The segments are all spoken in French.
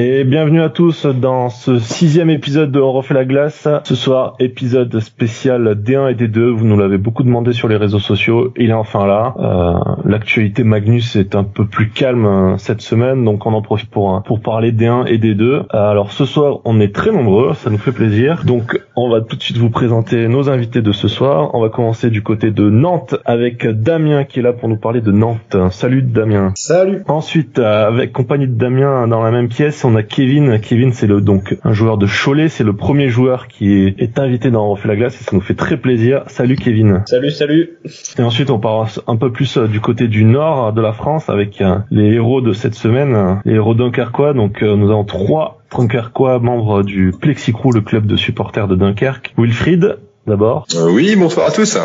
Et bienvenue à tous dans ce sixième épisode de On refait la glace. Ce soir, épisode spécial D1 et D2. Vous nous l'avez beaucoup demandé sur les réseaux sociaux. Il est enfin là. Euh, L'actualité Magnus est un peu plus calme euh, cette semaine, donc on en profite pour euh, pour parler D1 et D2. Euh, alors ce soir, on est très nombreux, ça nous fait plaisir. Donc on va tout de suite vous présenter nos invités de ce soir. On va commencer du côté de Nantes avec Damien qui est là pour nous parler de Nantes. Salut Damien. Salut. Ensuite, avec compagnie de Damien dans la même pièce, on a Kevin. Kevin, c'est le donc un joueur de Cholet. C'est le premier joueur qui est, est invité dans refait la glace et ça nous fait très plaisir. Salut Kevin. Salut, salut. Et ensuite, on part un peu plus euh, du côté du nord de la France avec euh, les héros de cette semaine, euh, les héros dunkerquois. Donc, nous avons trois Dunkerquois membres du Plexicrew, le club de supporters de Dunkerque. Wilfried, d'abord. Euh, oui, bonsoir à tous.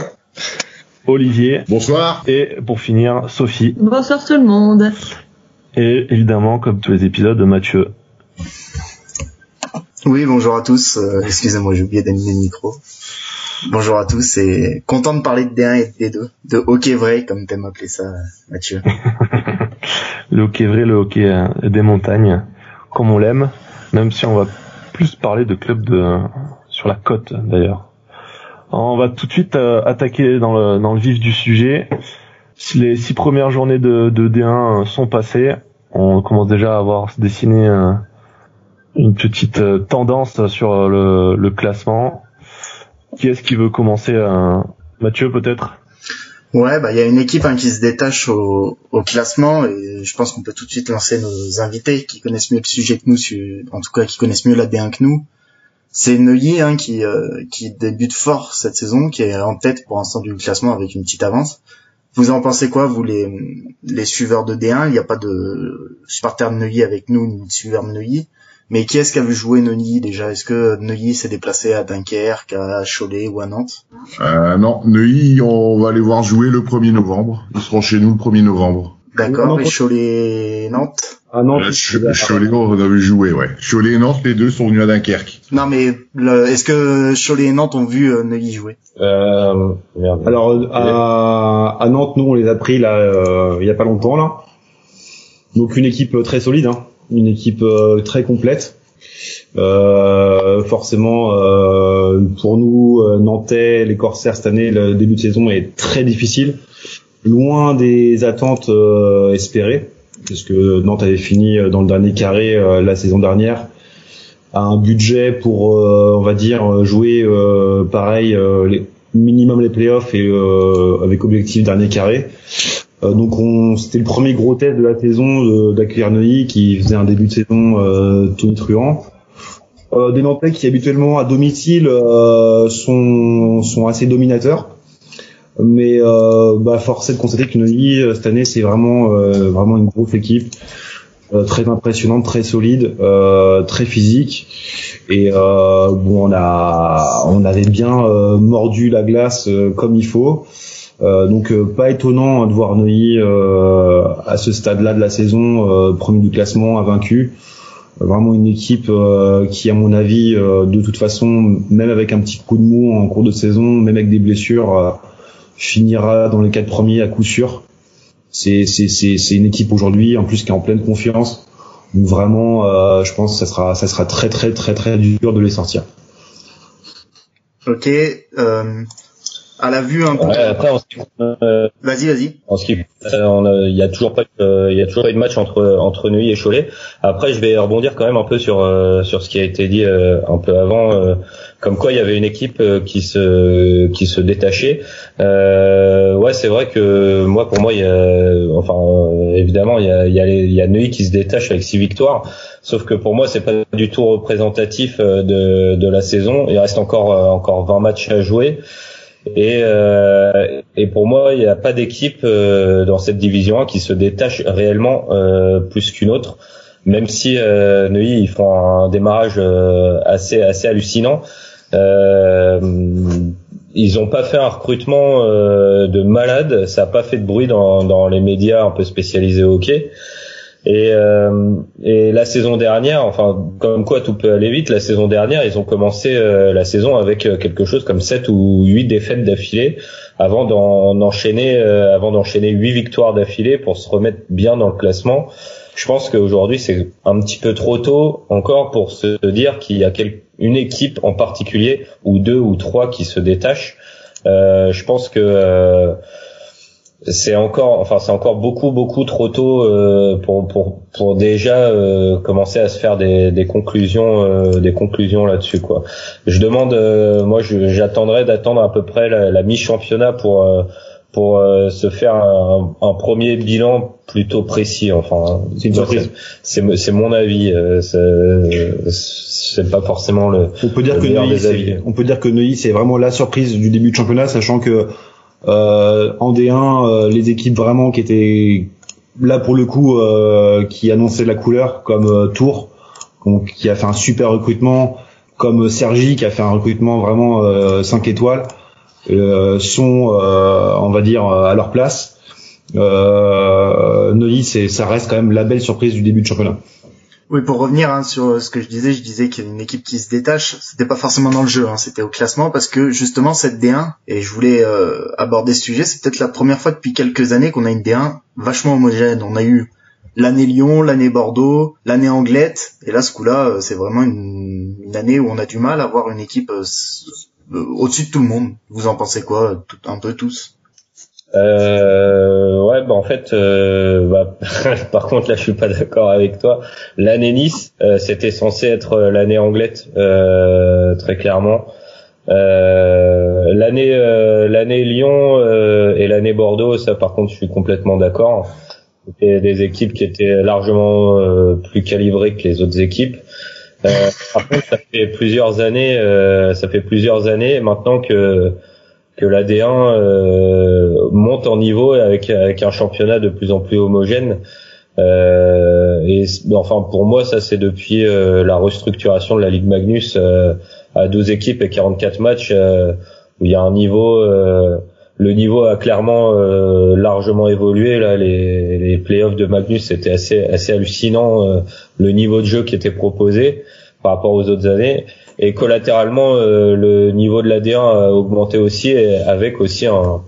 Olivier. Bonsoir. Et pour finir, Sophie. Bonsoir tout le monde. Et évidemment, comme tous les épisodes, Mathieu. Oui, bonjour à tous. Euh, Excusez-moi, j'ai oublié d'animer le micro. Bonjour à tous et content de parler de D1 et de D2, de hockey vrai, comme t'aimes appeler ça, Mathieu. le hockey vrai, le hockey euh, des montagnes, comme on l'aime, même si on va plus parler de clubs de sur la côte d'ailleurs. On va tout de suite euh, attaquer dans le, dans le vif du sujet. Les six premières journées de, de D1 sont passées. On commence déjà à avoir dessiné euh, une petite euh, tendance sur le, classement. Qui est-ce qui veut commencer Mathieu peut-être? Ouais, bah il y a une équipe hein, qui se détache au, classement et je pense qu'on peut tout de suite lancer nos invités qui connaissent mieux le sujet que nous, en tout cas qui connaissent mieux la D1 que nous. C'est Neuilly hein, qui, euh, qui débute fort cette saison, qui est en tête pour l'instant du classement avec une petite avance. Vous en pensez quoi, vous les, les suiveurs de D1 Il n'y a pas de supporters de Neuilly avec nous, ni de suiveurs de Neuilly. Mais qui est-ce qui a vu jouer Neuilly déjà? Est-ce que Neuilly s'est déplacé à Dunkerque, à Cholet ou à Nantes? Euh, Non, Neuilly, on va aller voir jouer le 1er novembre. Ils seront chez nous le 1er novembre. D'accord, et Cholet Nantes Ah non, euh, Cholet on a vu jouer, ouais. Cholet et Nantes, les deux sont venus à Dunkerque. Non mais est-ce que Cholet et Nantes ont vu euh, Neuilly jouer? Euh, Alors à, à, Nantes, nous on les a pris là euh, il y a pas longtemps là. Donc une équipe très solide, hein. une équipe euh, très complète. Euh, forcément, pour nous, Nantais, les Corsaires cette année, le début de saison est très difficile loin des attentes euh, espérées, parce que Nantes avait fini euh, dans le dernier carré euh, la saison dernière à un budget pour, on va dire, jouer pareil, minimum les playoffs et avec objectif dernier carré. donc on, c'était le premier gros test de la saison d'accueillir Neuilly qui faisait un début de saison tonitruant. des Nantais qui habituellement à domicile sont assez dominateurs mais euh, bah, force est de constater que Neuilly euh, cette année c'est vraiment euh, vraiment une grosse équipe euh, très impressionnante, très solide, euh, très physique. Et euh, bon, on a, on avait bien mordu la glace comme il faut. donc pas étonnant de voir Neuilly à ce stade-là de la saison, premier du classement, invaincu. Vraiment une équipe qui, à mon avis, de toute façon, même avec un petit coup de mou en cours de saison, même avec des blessures finira dans les quatre premiers à coup sûr. C'est c'est c'est c'est une équipe aujourd'hui en plus qui est en pleine confiance. Donc vraiment, euh, je pense que ça sera ça sera très très très très dur de les sortir. Ok. Euh, à la vue un peu. après, euh, vas-y, vas-y. En ce qui, euh, il y a toujours pas, il y a toujours pas eu de match entre entre Neuilly et Cholet. Après, je vais rebondir quand même un peu sur sur ce qui a été dit un peu avant comme quoi il y avait une équipe euh, qui se qui se détachait. Euh, ouais, c'est vrai que moi pour moi il y a enfin euh, évidemment il y a il y a, il y a Neuilly qui se détache avec six victoires. Sauf que pour moi c'est pas du tout représentatif euh, de de la saison. Il reste encore encore 20 matchs à jouer. Et, euh, et pour moi, il n'y a pas d'équipe euh, dans cette division 1 qui se détache réellement euh, plus qu'une autre, même si euh, Neuilly ils font un démarrage assez assez hallucinant. Euh, ils ont pas fait un recrutement euh, de malade, ça a pas fait de bruit dans, dans les médias un peu spécialisés au hockey. Et, euh, et la saison dernière, enfin comme quoi tout peut aller vite, la saison dernière ils ont commencé euh, la saison avec euh, quelque chose comme 7 ou 8 défaites d'affilée avant d'en enchaîner avant d'enchaîner 8 victoires d'affilée pour se remettre bien dans le classement. je pense qu'aujourd'hui c'est un petit peu trop tôt encore pour se dire qu'il y a une équipe en particulier ou deux ou trois qui se détachent. Euh, je pense que euh, c'est encore, enfin c'est encore beaucoup beaucoup trop tôt euh, pour pour pour déjà euh, commencer à se faire des, des conclusions euh, des conclusions là-dessus quoi. Je demande, moi j'attendrai d'attendre à peu près la, la mi-championnat pour pour se faire un, un, premier bilan plutôt précis. Enfin, c'est une surprise. C'est c'est mon avis. c'est pas forcément le. On peut dire que Neuilly, on peut dire que Neuilly c'est vraiment la surprise du début de championnat, sachant que euh, en D1, euh, les équipes vraiment qui étaient là pour le coup, euh, qui annonçaient la couleur, comme Tours, qui a fait un super recrutement, comme Sergi qui a fait un recrutement vraiment 5 étoiles, sont, on va dire, à leur place. Euh, Neuilly, ça reste quand même la belle surprise du début de championnat. Oui, pour revenir hein, sur ce que je disais, je disais qu'il y a une équipe qui se détache. C'était pas forcément dans le jeu, hein, c'était au classement parce que justement cette D1 et je voulais euh, aborder ce sujet. C'est peut-être la première fois depuis quelques années qu'on a une D1 vachement homogène. On a eu l'année Lyon, l'année Bordeaux, l'année Anglette et là ce coup-là, euh, c'est vraiment une, année où on a du mal à avoir une équipe euh, au-dessus de tout le monde. Vous en pensez quoi, un peu tous? Euh, ouais, bah en fait, euh, bah, par contre là, je suis pas d'accord avec toi. L'année Nice, euh, c'était censé être l'année Anglette, euh, très clairement. Euh, l'année l'année Lyon et l'année Bordeaux, ça par contre, je suis complètement d'accord. C'était des équipes qui étaient largement plus calibrées que les autres équipes. Contre, ça fait plusieurs années, ça fait plusieurs années maintenant que que la D1 euh, monte en niveau avec avec un championnat de plus en plus homogène. Euh, et enfin pour moi ça c'est depuis euh, la restructuration de la Ligue Magnus euh, à 12 équipes et 44 matchs où il y a un niveau le niveau a clairement largement évolué là les les playoffs de Magnus c'était assez assez hallucinant le niveau de jeu qui était proposé par rapport aux autres années. Et collatéralement euh, le niveau de la D1 a augmenté aussi avec aussi un,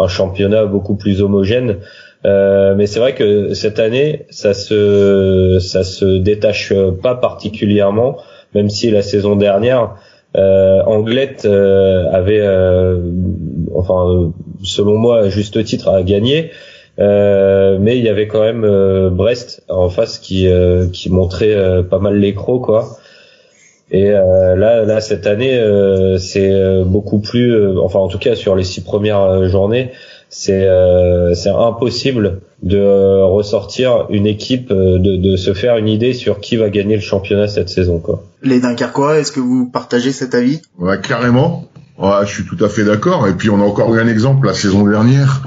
un championnat beaucoup plus homogène. Euh, mais c'est vrai que cette année ça se ça se détache pas particulièrement même si la saison dernière euh, Anglette euh, avait enfin selon moi à juste titre à gagner mais il y avait quand même Brest en face qui qui montrait pas mal les crocs quoi. Et euh, là, là, cette année, euh, c'est euh, beaucoup plus, enfin en tout cas sur les six premières journées, c'est c'est impossible de ressortir une équipe, de, de se faire une idée sur qui va gagner le championnat cette saison. Quoi. Les Dunkerquois, est-ce que vous partagez cet avis? Ouais, carrément. Ouais, je suis tout à fait d'accord. Et puis on a encore eu un exemple la saison dernière,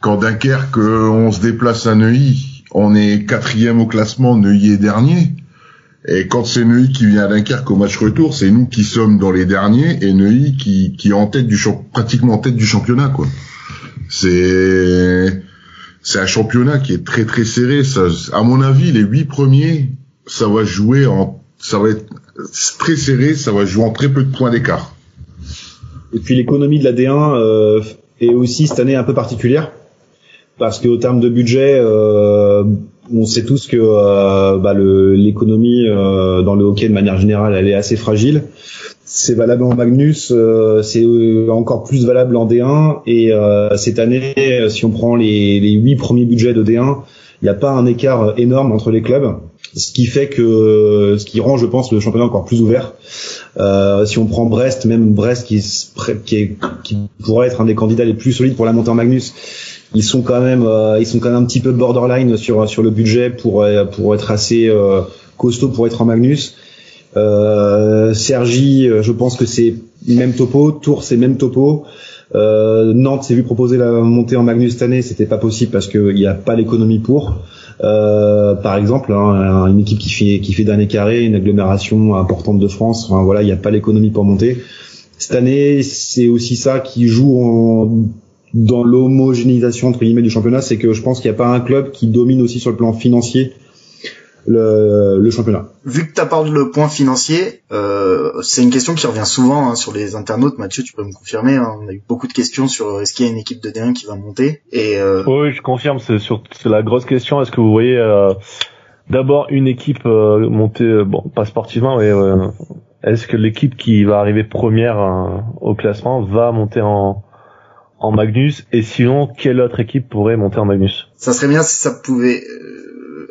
quand Dunkerque, on se déplace à Neuilly, on est quatrième au classement, Neuilly est dernier. Et quand c'est Neuilly qui vient à Dunkerque au match retour, c'est nous qui sommes dans les derniers et Neuilly qui, qui est en tête du pratiquement en tête du championnat quoi. C'est c'est un championnat qui est très très serré. Ça, à mon avis, les huit premiers, ça va jouer en ça va être très serré, ça va jouer en très peu de points d'écart. Et puis l'économie de la D1 euh, est aussi cette année un peu particulière parce qu'au terme de budget, euh, on sait tous que euh, bah, l'économie euh, dans le hockey de manière générale, elle est assez fragile. C'est valable en Magnus, euh, c'est encore plus valable en D1. Et cette année, si on prend les, les 8 premiers budgets de D1, il n'y a pas un écart énorme entre les clubs, ce qui fait que, ce qui rend, je pense, le championnat encore plus ouvert. si on prend Brest, même Brest qui, qui, qui pourrait être un des candidats les plus solides pour la montée en Magnus, ils sont quand même euh, ils sont quand même un petit peu borderline sur sur le budget pour euh, pour être assez euh, costaud pour être en Magnus. Euh, Sergi, je pense que c'est même topo. Tours, c'est même topo. Euh, Nantes s'est vu proposer la montée en Magnus cette année, c'était pas possible parce qu'il n'y a pas l'économie pour. Euh, par exemple, hein, une équipe qui fait qui fait d'année carré, une agglomération importante de France, enfin, voilà, il n'y a pas l'économie pour monter. Cette année, c'est aussi ça qui joue en dans l'homogénéisation entre guillemets du championnat, c'est que je pense qu'il n'y a pas un club qui domine aussi sur le plan financier le, le championnat. Vu que tu apportes le point financier, euh, c'est une question qui revient souvent hein, sur les internautes. Mathieu, tu peux me confirmer. Hein, on a eu beaucoup de questions sur est-ce qu'il y a une équipe de D1 qui va monter? Et euh... oui, je confirme. C'est sur c'est la grosse question. Est-ce que vous voyez euh, d'abord une équipe montée, bon, pas sportivement, mais est-ce que l'équipe qui va arriver première au classement va monter en en Magnus? Et sinon quelle autre équipe pourrait monter en Magnus? Ça serait bien si ça pouvait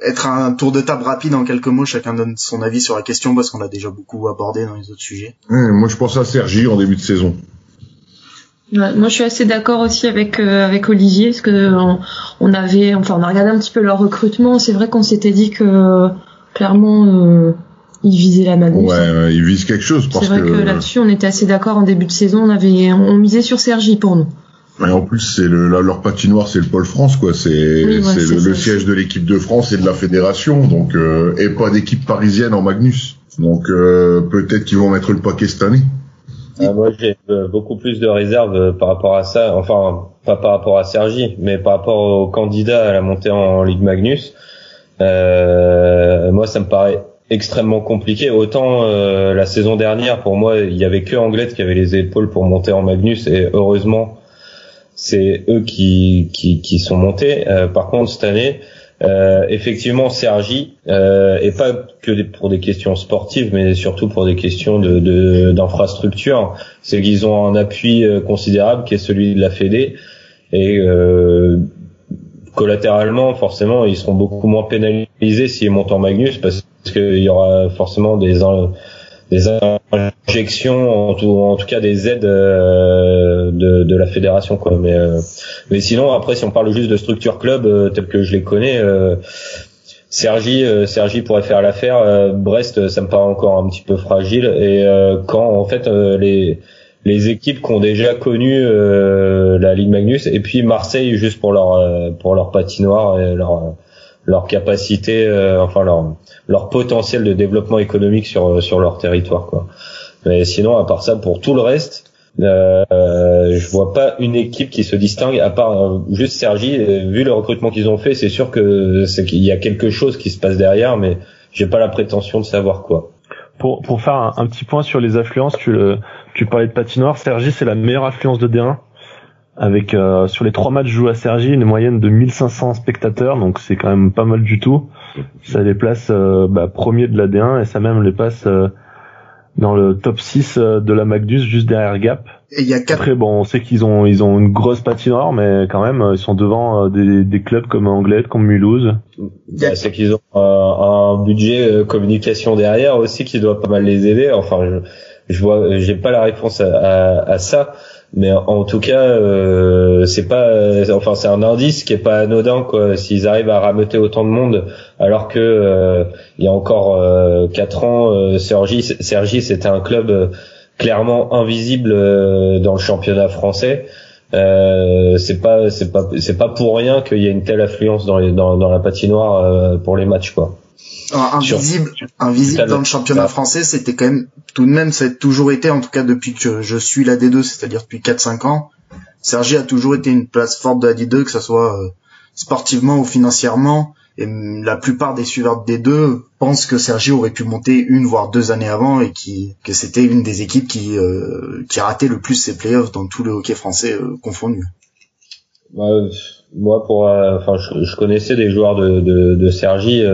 être un tour de table rapide en quelques mots, chacun donne son avis sur la question parce qu'on a déjà beaucoup abordé dans les autres sujets. moi je pense à Sergi en début de saison. moi je suis assez d'accord aussi avec euh, avec Olivier parce que on, avait enfin on a regardé un petit peu leur recrutement, c'est vrai qu'on s'était dit que clairement euh, ils visaient la Magnus. Ouais, ils visent quelque chose C'est vrai que, là-dessus on était assez d'accord en début de saison, on avait on misait sur Sergi pour nous. Et en plus, c'est le, leur patinoire, c'est le pôle France, quoi. C'est le, siège de l'équipe de France et de la fédération, donc euh, et pas d'équipe parisienne en Magnus. Donc euh, peut-être qu'ils vont mettre le paquet cette année. Ah, moi, j'ai euh, beaucoup plus de réserves par rapport à ça. Enfin, pas par rapport à Sergi, mais par rapport aux candidats à la montée en Ligue Magnus. moi, ça me paraît extrêmement compliqué. Autant la saison dernière, pour moi, il y avait que Anglette qui avait les épaules pour monter en Magnus, et heureusement c'est eux qui, qui, qui, sont montés. Euh, par contre, cette année, euh, effectivement, Sergi, euh, et pas que pour des questions sportives, mais surtout pour des questions de d'infrastructure, c'est qu'ils ont un appui euh, considérable qui est celui de la Fédé, et euh, collatéralement, forcément, ils seront beaucoup moins pénalisés s'ils montent en Magnus, parce qu'il y aura forcément des des injections, en tout, cas des aides euh, de, de, la fédération, quoi. Mais, euh, mais sinon, après, si on parle juste de structure club euh, tel que je les connais, Sergi, Sergi pourrait faire l'affaire. Brest, ça me paraît encore un petit peu fragile. Et quand en fait les les équipes qui ont déjà connu la Ligue Magnus et puis Marseille juste pour leur pour leur patinoire et leur leur capacité, enfin leur leur potentiel de développement économique sur sur leur territoire quoi. Mais sinon à part ça pour tout le reste euh, je vois pas une équipe qui se distingue à part euh, juste Sergi vu le recrutement qu'ils ont fait c'est sûr que c'est qu'il y a quelque chose qui se passe derrière mais j'ai pas la prétention de savoir quoi. Pour pour faire un, un petit point sur les affluences tu tu parlais de patinoire Sergi c'est la meilleure affluence de D1 avec euh, sur les trois matchs joués à Sergi une moyenne de 1500 spectateurs donc c'est quand même pas mal du tout. Ça les place euh, bah, premier de la D1 et ça même les passe euh, dans le top 6 de la Magnus juste derrière Gap. Et il y a quatre... après bon on sait qu'ils ont ils ont une grosse patinoire mais quand même ils sont devant des, des clubs comme Anglet comme Mulhouse. Bah, c'est qu'ils ont un, un budget communication derrière aussi qui doit pas mal les aider. Enfin je, je vois j'ai pas la réponse à, à, à ça mais en tout cas euh, c'est pas enfin c'est un indice qui est pas anodin quoi. S'ils arrivent à rameuter autant de monde alors que euh, il y a encore euh, quatre ans euh, Sergi Sergi c'était un club clairement invisible dans le championnat français c'est pas c'est pas c'est pas pour rien qu'il y a une telle affluence dans les dans, dans la patinoire pour les matchs quoi invisible, invisible dans le championnat français, c'était quand même tout de même, ça a toujours été, en tout cas depuis que je suis la D2, c'est-à-dire depuis 4-5 ans, Sergi a toujours été une place forte de la D2, que ce soit euh, sportivement ou financièrement. Et la plupart des suiveurs de D2 pensent que Sergi aurait pu monter une voire deux années avant et qui que c'était une des équipes qui euh, qui ratait le plus ses playoffs dans tout le hockey français euh, confondu. Moi, pour, enfin, je, connaissais des joueurs de, de, Sergi.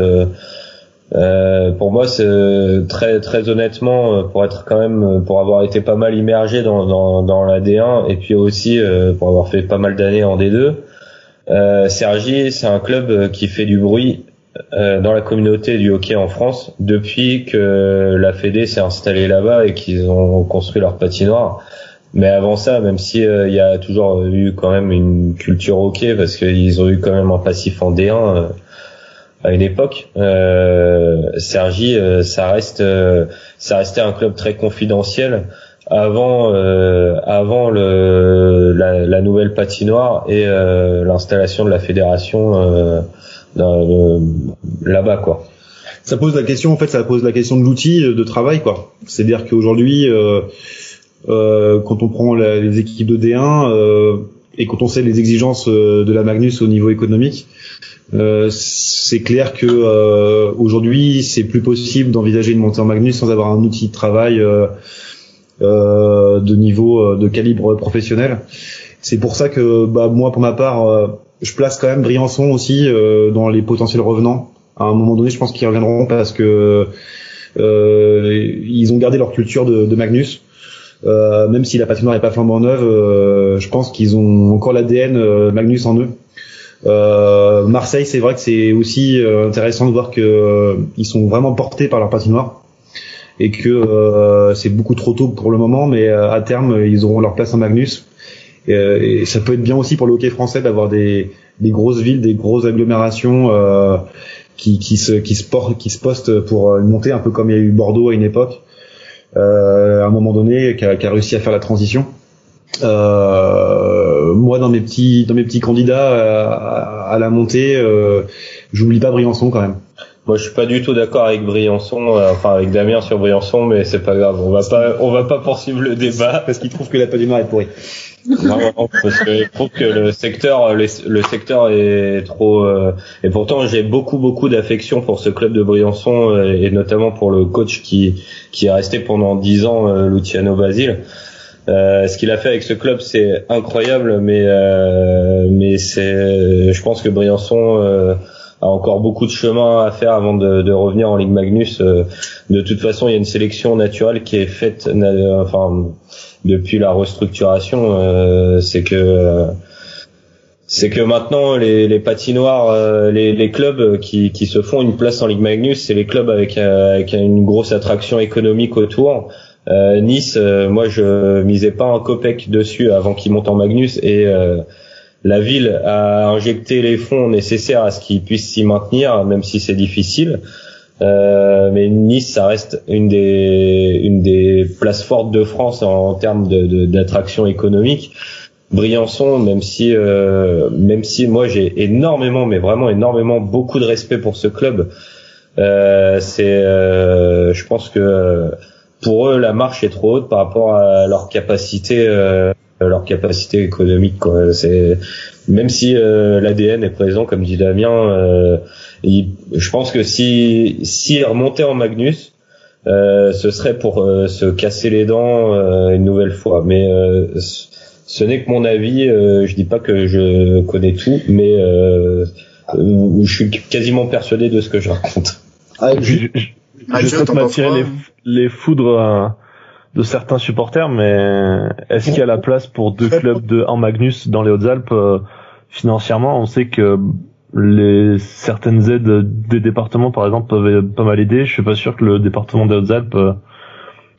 Euh, pour moi, c'est très très honnêtement, euh, pour être quand même, euh, pour avoir été pas mal immergé dans dans, dans la D1 et puis aussi pour avoir fait pas mal d'années en D2, euh, Sergi, c'est un club qui fait du bruit dans la communauté du hockey en France depuis que la Fédé s'est installée là-bas et qu'ils ont construit leur patinoire. Mais avant ça, même si il y a toujours eu quand même une culture hockey parce qu'ils ont eu quand même un passif en D1 à une époque, euh, Sergi, euh, ça reste, euh, ça restait un club très confidentiel avant, euh, avant le, la, la, nouvelle patinoire et l'installation de la fédération là-bas, quoi. Ça pose la question, en fait, ça pose la question de l'outil de travail, quoi. C'est-à-dire qu'aujourd'hui, quand on prend les équipes de D1 et quand on sait les exigences de la Magnus au niveau économique, euh, c'est clair que euh, aujourd'hui c'est plus possible d'envisager une montée en Magnus sans avoir un outil de travail euh, de niveau de calibre professionnel. C'est pour ça que bah, moi pour ma part je place quand même Briançon aussi dans les potentiels revenants À un moment donné, je pense qu'ils reviendront parce que ils ont gardé leur culture de, de Magnus. même si la patinoire n'est pas flambant neuve, je pense qu'ils ont encore l'ADN Magnus en eux. Euh, Marseille, c'est vrai que c'est aussi euh, intéressant de voir que euh, ils sont vraiment portés par leur patinoire et que c'est beaucoup trop tôt pour le moment, mais à terme ils auront leur place en Magnus. Et, ça peut être bien aussi pour le hockey français d'avoir des, des, grosses villes, des grosses agglomérations qui, qui, se, qui, se portent, qui se postent pour une montée, un peu comme il y a eu Bordeaux à une époque, à un moment donné, qui a, qui a réussi à faire la transition. Euh, moi, dans mes petits, dans mes petits candidats à, la montée, euh, j'oublie pas Briançon quand même. Moi, je suis pas du tout d'accord avec Briançon, euh, enfin avec Damien sur Briançon, mais c'est pas grave. On va pas, on va pas poursuivre le débat parce qu'il trouve que la patinoire est pourrie. Non, parce que je trouve que le secteur, le, secteur est trop. Euh, et pourtant, j'ai beaucoup, beaucoup d'affection pour ce club de Briançon et notamment pour le coach qui qui est resté pendant dix ans, Luciano Basile. Euh, ce qu'il a fait avec ce club, c'est incroyable, mais euh, mais c'est, je pense que Briançon euh, a encore beaucoup de chemin à faire avant de, de revenir en Ligue Magnus. Euh, de toute façon, il y a une sélection naturelle qui est faite, enfin depuis la restructuration, c'est que c'est que maintenant les, les patinoires, les, les, clubs qui, qui se font une place en Ligue Magnus, c'est les clubs avec, avec une grosse attraction économique autour. Euh, nice, euh, moi je misais pas un copec dessus avant qu'il monte en Magnus et euh, la ville a injecté les fonds nécessaires à ce qu'ils puissent s'y maintenir, même si c'est difficile. mais Nice, ça reste une des une des places fortes de France en, termes d'attraction de, économique. Briançon, même si même si moi j'ai énormément, mais vraiment énormément beaucoup de respect pour ce club. c'est, je pense que pour eux la marche est trop haute par rapport à leur capacité euh, leur capacité économique quoi. c'est même si euh, l'ADN est présent comme dit Damien euh, je pense que si si remontait en Magnus euh, ce serait pour euh, se casser les dents une nouvelle fois. Mais ce n'est que mon avis je dis pas que je connais tout mais je suis quasiment persuadé de ce que je raconte. Ah, je vais peut-être m'attirer les, les foudres euh, de certains supporters, mais est-ce qu'il y a la place pour deux clubs de en Magnus dans les Hautes-Alpes euh, financièrement? On sait que les certaines aides des départements, par exemple, peuvent pas mal aider. Je suis pas sûr que le département des Hautes-Alpes euh,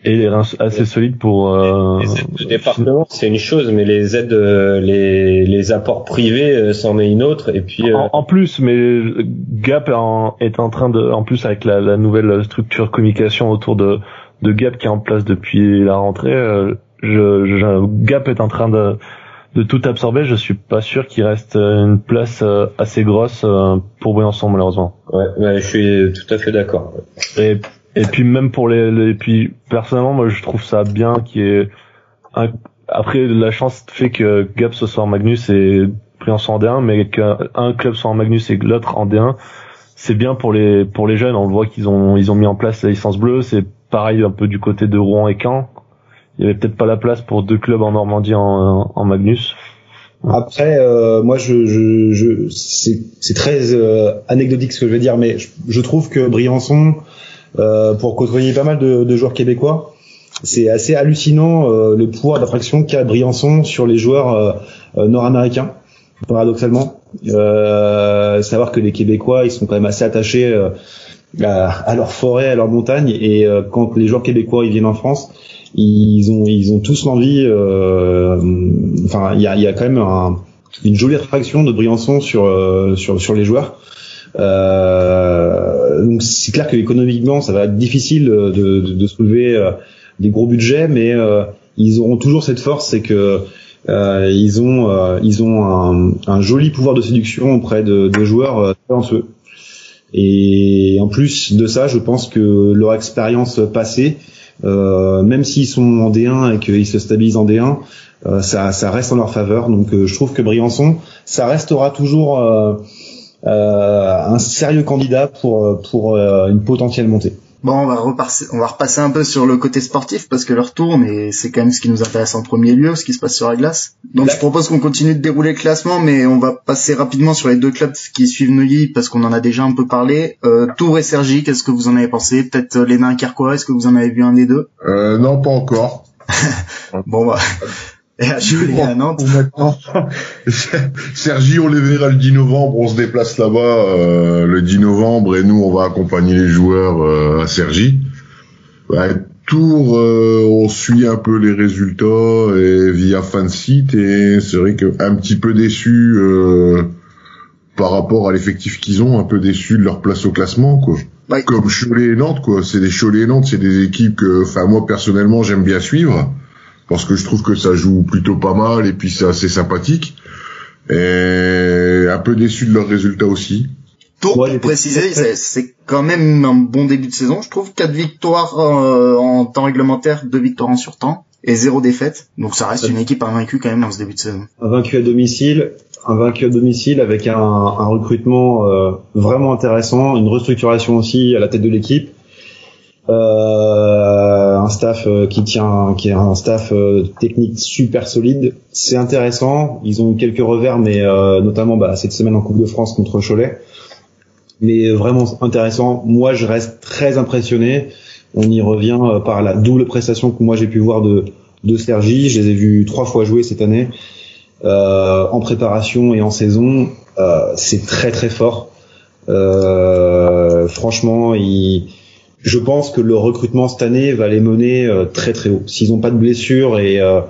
et assez solide pour. Euh, les, département, c'est une chose, mais les aides, euh, les, les apports privés, euh, c'en est une autre. Et puis. Euh, en, plus, mais Gap est en train de, en plus avec la, la nouvelle structure communication autour de, de Gap qui est en place depuis la rentrée, je, je, Gap est en train de de tout absorber, je suis pas sûr qu'il reste une place assez grosse pour Briançon malheureusement. Ouais, ouais, je suis tout à fait d'accord. Et et puis même pour les, les puis personnellement moi je trouve ça bien qu'il y ait un, après la chance fait que Gap ce soit en Magnus et Briançon en D1 mais qu'un club soit en Magnus et l'autre en D1 c'est bien pour les pour les jeunes on voit qu'ils ont ils ont mis en place la licence bleue c'est pareil un peu du côté de Rouen et Caen il y avait peut-être pas la place pour deux clubs en Normandie en, en Magnus après, euh, moi, je, je, je c'est très euh, anecdotique ce que je vais dire, mais je, trouve que Briançon euh, pour côtoyer pas mal de, de joueurs québécois. C'est assez hallucinant euh, le pouvoir d'attraction qu'a Briançon sur les joueurs euh, nord-américains, paradoxalement. savoir que les Québécois, ils sont quand même assez attachés à, à, leur forêt, à leur montagne, et quand les joueurs québécois ils viennent en France, ils ont ils ont tous l'envie. Enfin, il y a, y a quand même un, une jolie attraction de Briançon sur sur sur les joueurs. Euh, donc c'est clair que économiquement ça va être difficile de, de, de soulever euh, des gros budgets, mais euh, ils auront toujours cette force, c'est que euh, ils ont euh, ils ont un, un, joli pouvoir de séduction auprès de, de joueurs talentueux. Et en plus de ça, je pense que leur expérience passée, même s'ils sont en D1 et qu'ils se stabilisent en D1, ça, ça reste en leur faveur. Donc je trouve que Briançon, ça restera toujours euh, un sérieux candidat pour pour euh, une potentielle montée. Bon, on va repasser, on va repasser un peu sur le côté sportif parce que leur tourne et c'est quand même ce qui nous intéresse en premier lieu, ce qui se passe sur la glace. Donc je propose qu'on continue de dérouler le classement, mais on va passer rapidement sur les deux clubs qui suivent Neuilly parce qu'on en a déjà un peu parlé. Euh, Tours et Sergi, qu'est-ce que vous en avez pensé? Peut-être euh, les nains Carquois, est-ce que vous en avez vu un des deux? Euh, Non, pas encore. bon bah. Et à à Nantes. Sergi, on les verra le 10 novembre, on se déplace là-bas euh, le 10 novembre. Et nous on va accompagner les joueurs euh, à Sergi. Tour, euh, on suit un peu les résultats et via Fansite et c'est vrai qu'un petit peu déçu par rapport à l'effectif qu'ils ont, un peu déçu de leur place au classement quoi. Comme Cholet et Nantes quoi, c'est des Cholet et Nantes, c'est des équipes que, enfin moi personnellement j'aime bien suivre parce que je trouve que ça joue plutôt pas mal et puis c'est assez sympathique. Et un peu déçu de leurs résultats aussi. Pour préciser, c'est quand même un bon début de saison, je trouve. Quatre victoires euh, en temps réglementaire, deux victoires en surtemps et zéro défaite. Donc ça reste une équipe invaincue quand même dans ce début de saison. Un vaincu à domicile, un vaincu à domicile avec un, un recrutement euh, vraiment intéressant, une restructuration aussi à la tête de l'équipe euh, un staff euh, qui tient, qui est un staff euh, technique super solide. C'est intéressant. Ils ont eu quelques revers, mais notamment bah, cette semaine en Coupe de France contre Cholet. Mais vraiment intéressant. Moi, je reste très impressionné. On y revient par la double prestation que moi j'ai pu voir de de Sergi. Je les ai vus trois fois jouer cette année en préparation et en saison. c'est très très fort. franchement, ils je pense que le recrutement cette année va les mener euh, très très haut. S'ils n'ont pas de blessures et euh,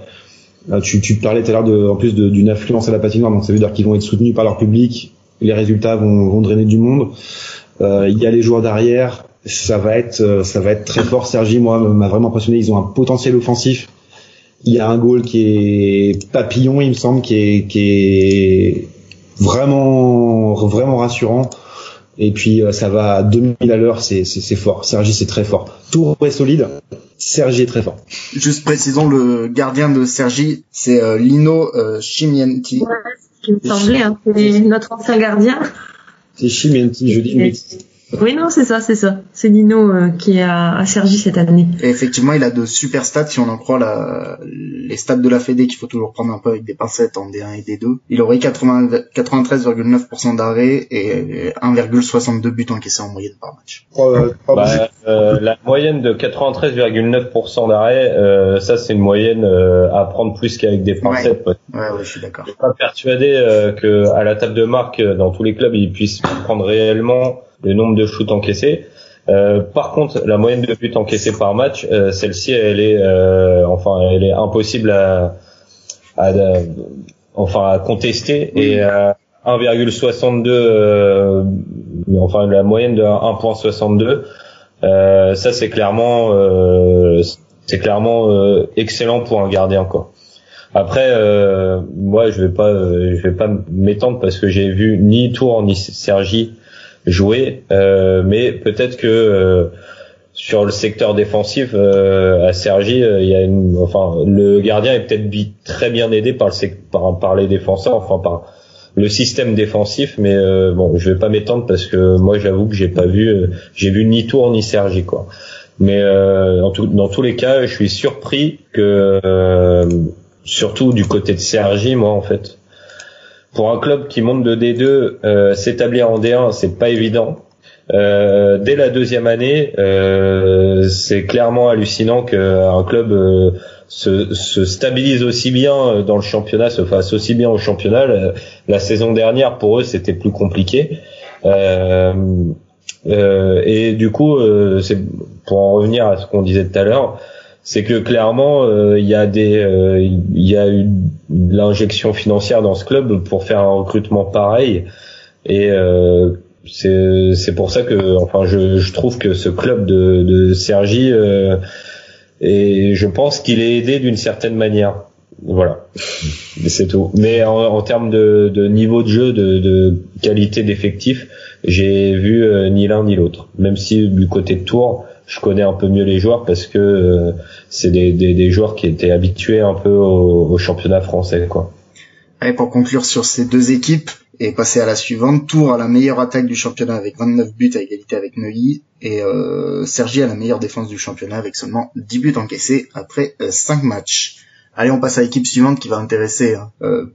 tu, tu parlais tout à l'heure de, en plus d'une influence à la patinoire, donc ça veut dire qu'ils vont être soutenus par leur public, les résultats vont, vont drainer du monde. Euh, il y a les joueurs derrière, ça va être ça va être très fort. Sergi, moi, m'a vraiment impressionné. Ils ont un potentiel offensif. Il y a un goal qui est papillon, il me semble, qui est qui est vraiment vraiment rassurant. Et puis euh, ça va à 2000 à l'heure, c'est c'est fort. Sergi c'est très fort. Tour est solide. Sergi est très fort. Juste précisons le gardien de Sergi, c'est euh, Lino euh, Chimienti. Ouais, ce qui me semblait, hein, c'est notre ancien gardien. C'est Chimienti, je dis. Oui, non, c'est ça, c'est ça. C'est Nino euh, qui à, à Sergi cette année. Et effectivement, il a de super stats si on en croit la, les stats de la Fédé qu'il faut toujours prendre un peu avec des pincettes en D1 et D2. Il aurait 93,9% d'arrêt et 1,62 buts encaissés en moyenne par match. Bah, euh, la moyenne de 93,9% d'arrêt, euh, ça c'est une moyenne euh, à prendre plus qu'avec des pincettes. Ouais, ouais, ouais, je suis d'accord. Je suis pas persuadé euh, que à la table de marque dans tous les clubs, ils puissent prendre réellement le nombre de shoots encaissés. Euh, par contre, la moyenne de buts encaissés par match, euh, celle-ci, elle est, euh, enfin, elle est impossible à, à, enfin, à contester et 1,62, enfin, la moyenne de 1,62. ça, c'est clairement, c'est clairement excellent pour un gardien, quoi. Après, moi, je vais pas, je vais pas m'étendre parce que j'ai vu ni Tour ni Sergi jouer, euh, mais peut-être que euh, sur le secteur défensif euh, à Sergi, il y a une, enfin le gardien est peut-être très bien aidé par le par, par les défenseurs, enfin par le système défensif, mais bon, je vais pas m'étendre parce que moi j'avoue que j'ai pas vu, j'ai vu ni Tour ni Sergi quoi. Mais dans, dans tous les cas, je suis surpris que surtout du côté de Sergi, moi en fait, pour un club qui monte de D2, euh, s'établir en D1, c'est pas évident. Euh, dès la deuxième année, euh, c'est clairement hallucinant qu'un club euh, se, se, stabilise aussi bien dans le championnat, se fasse aussi bien au championnat. La, saison dernière, pour eux, c'était plus compliqué. Euh, et du coup, c'est pour en revenir à ce qu'on disait tout à l'heure, c'est que clairement euh, il y a des euh, il y a eu de l'injection financière dans ce club pour faire un recrutement pareil. Et euh, c'est pour ça que enfin je, je trouve que ce club de de Sergi et je pense qu'il est aidé d'une certaine manière. Voilà. C'est tout. Mais en, en termes de, de, niveau de jeu de, de qualité d'effectif j'ai vu ni l'un ni l'autre. Même si du côté de Tours je connais un peu mieux les joueurs parce que euh, c'est des, joueurs qui étaient habitués un peu au, au championnat français quoi. Et pour conclure sur ces deux équipes, et passer à la suivante. Tour à la meilleure attaque du championnat avec 29 buts à égalité avec Neuilly et euh, Sergi à la meilleure défense du championnat avec seulement 10 buts encaissés après 5 matchs. Allez, on passe à l'équipe suivante qui va intéresser. Hein. Euh,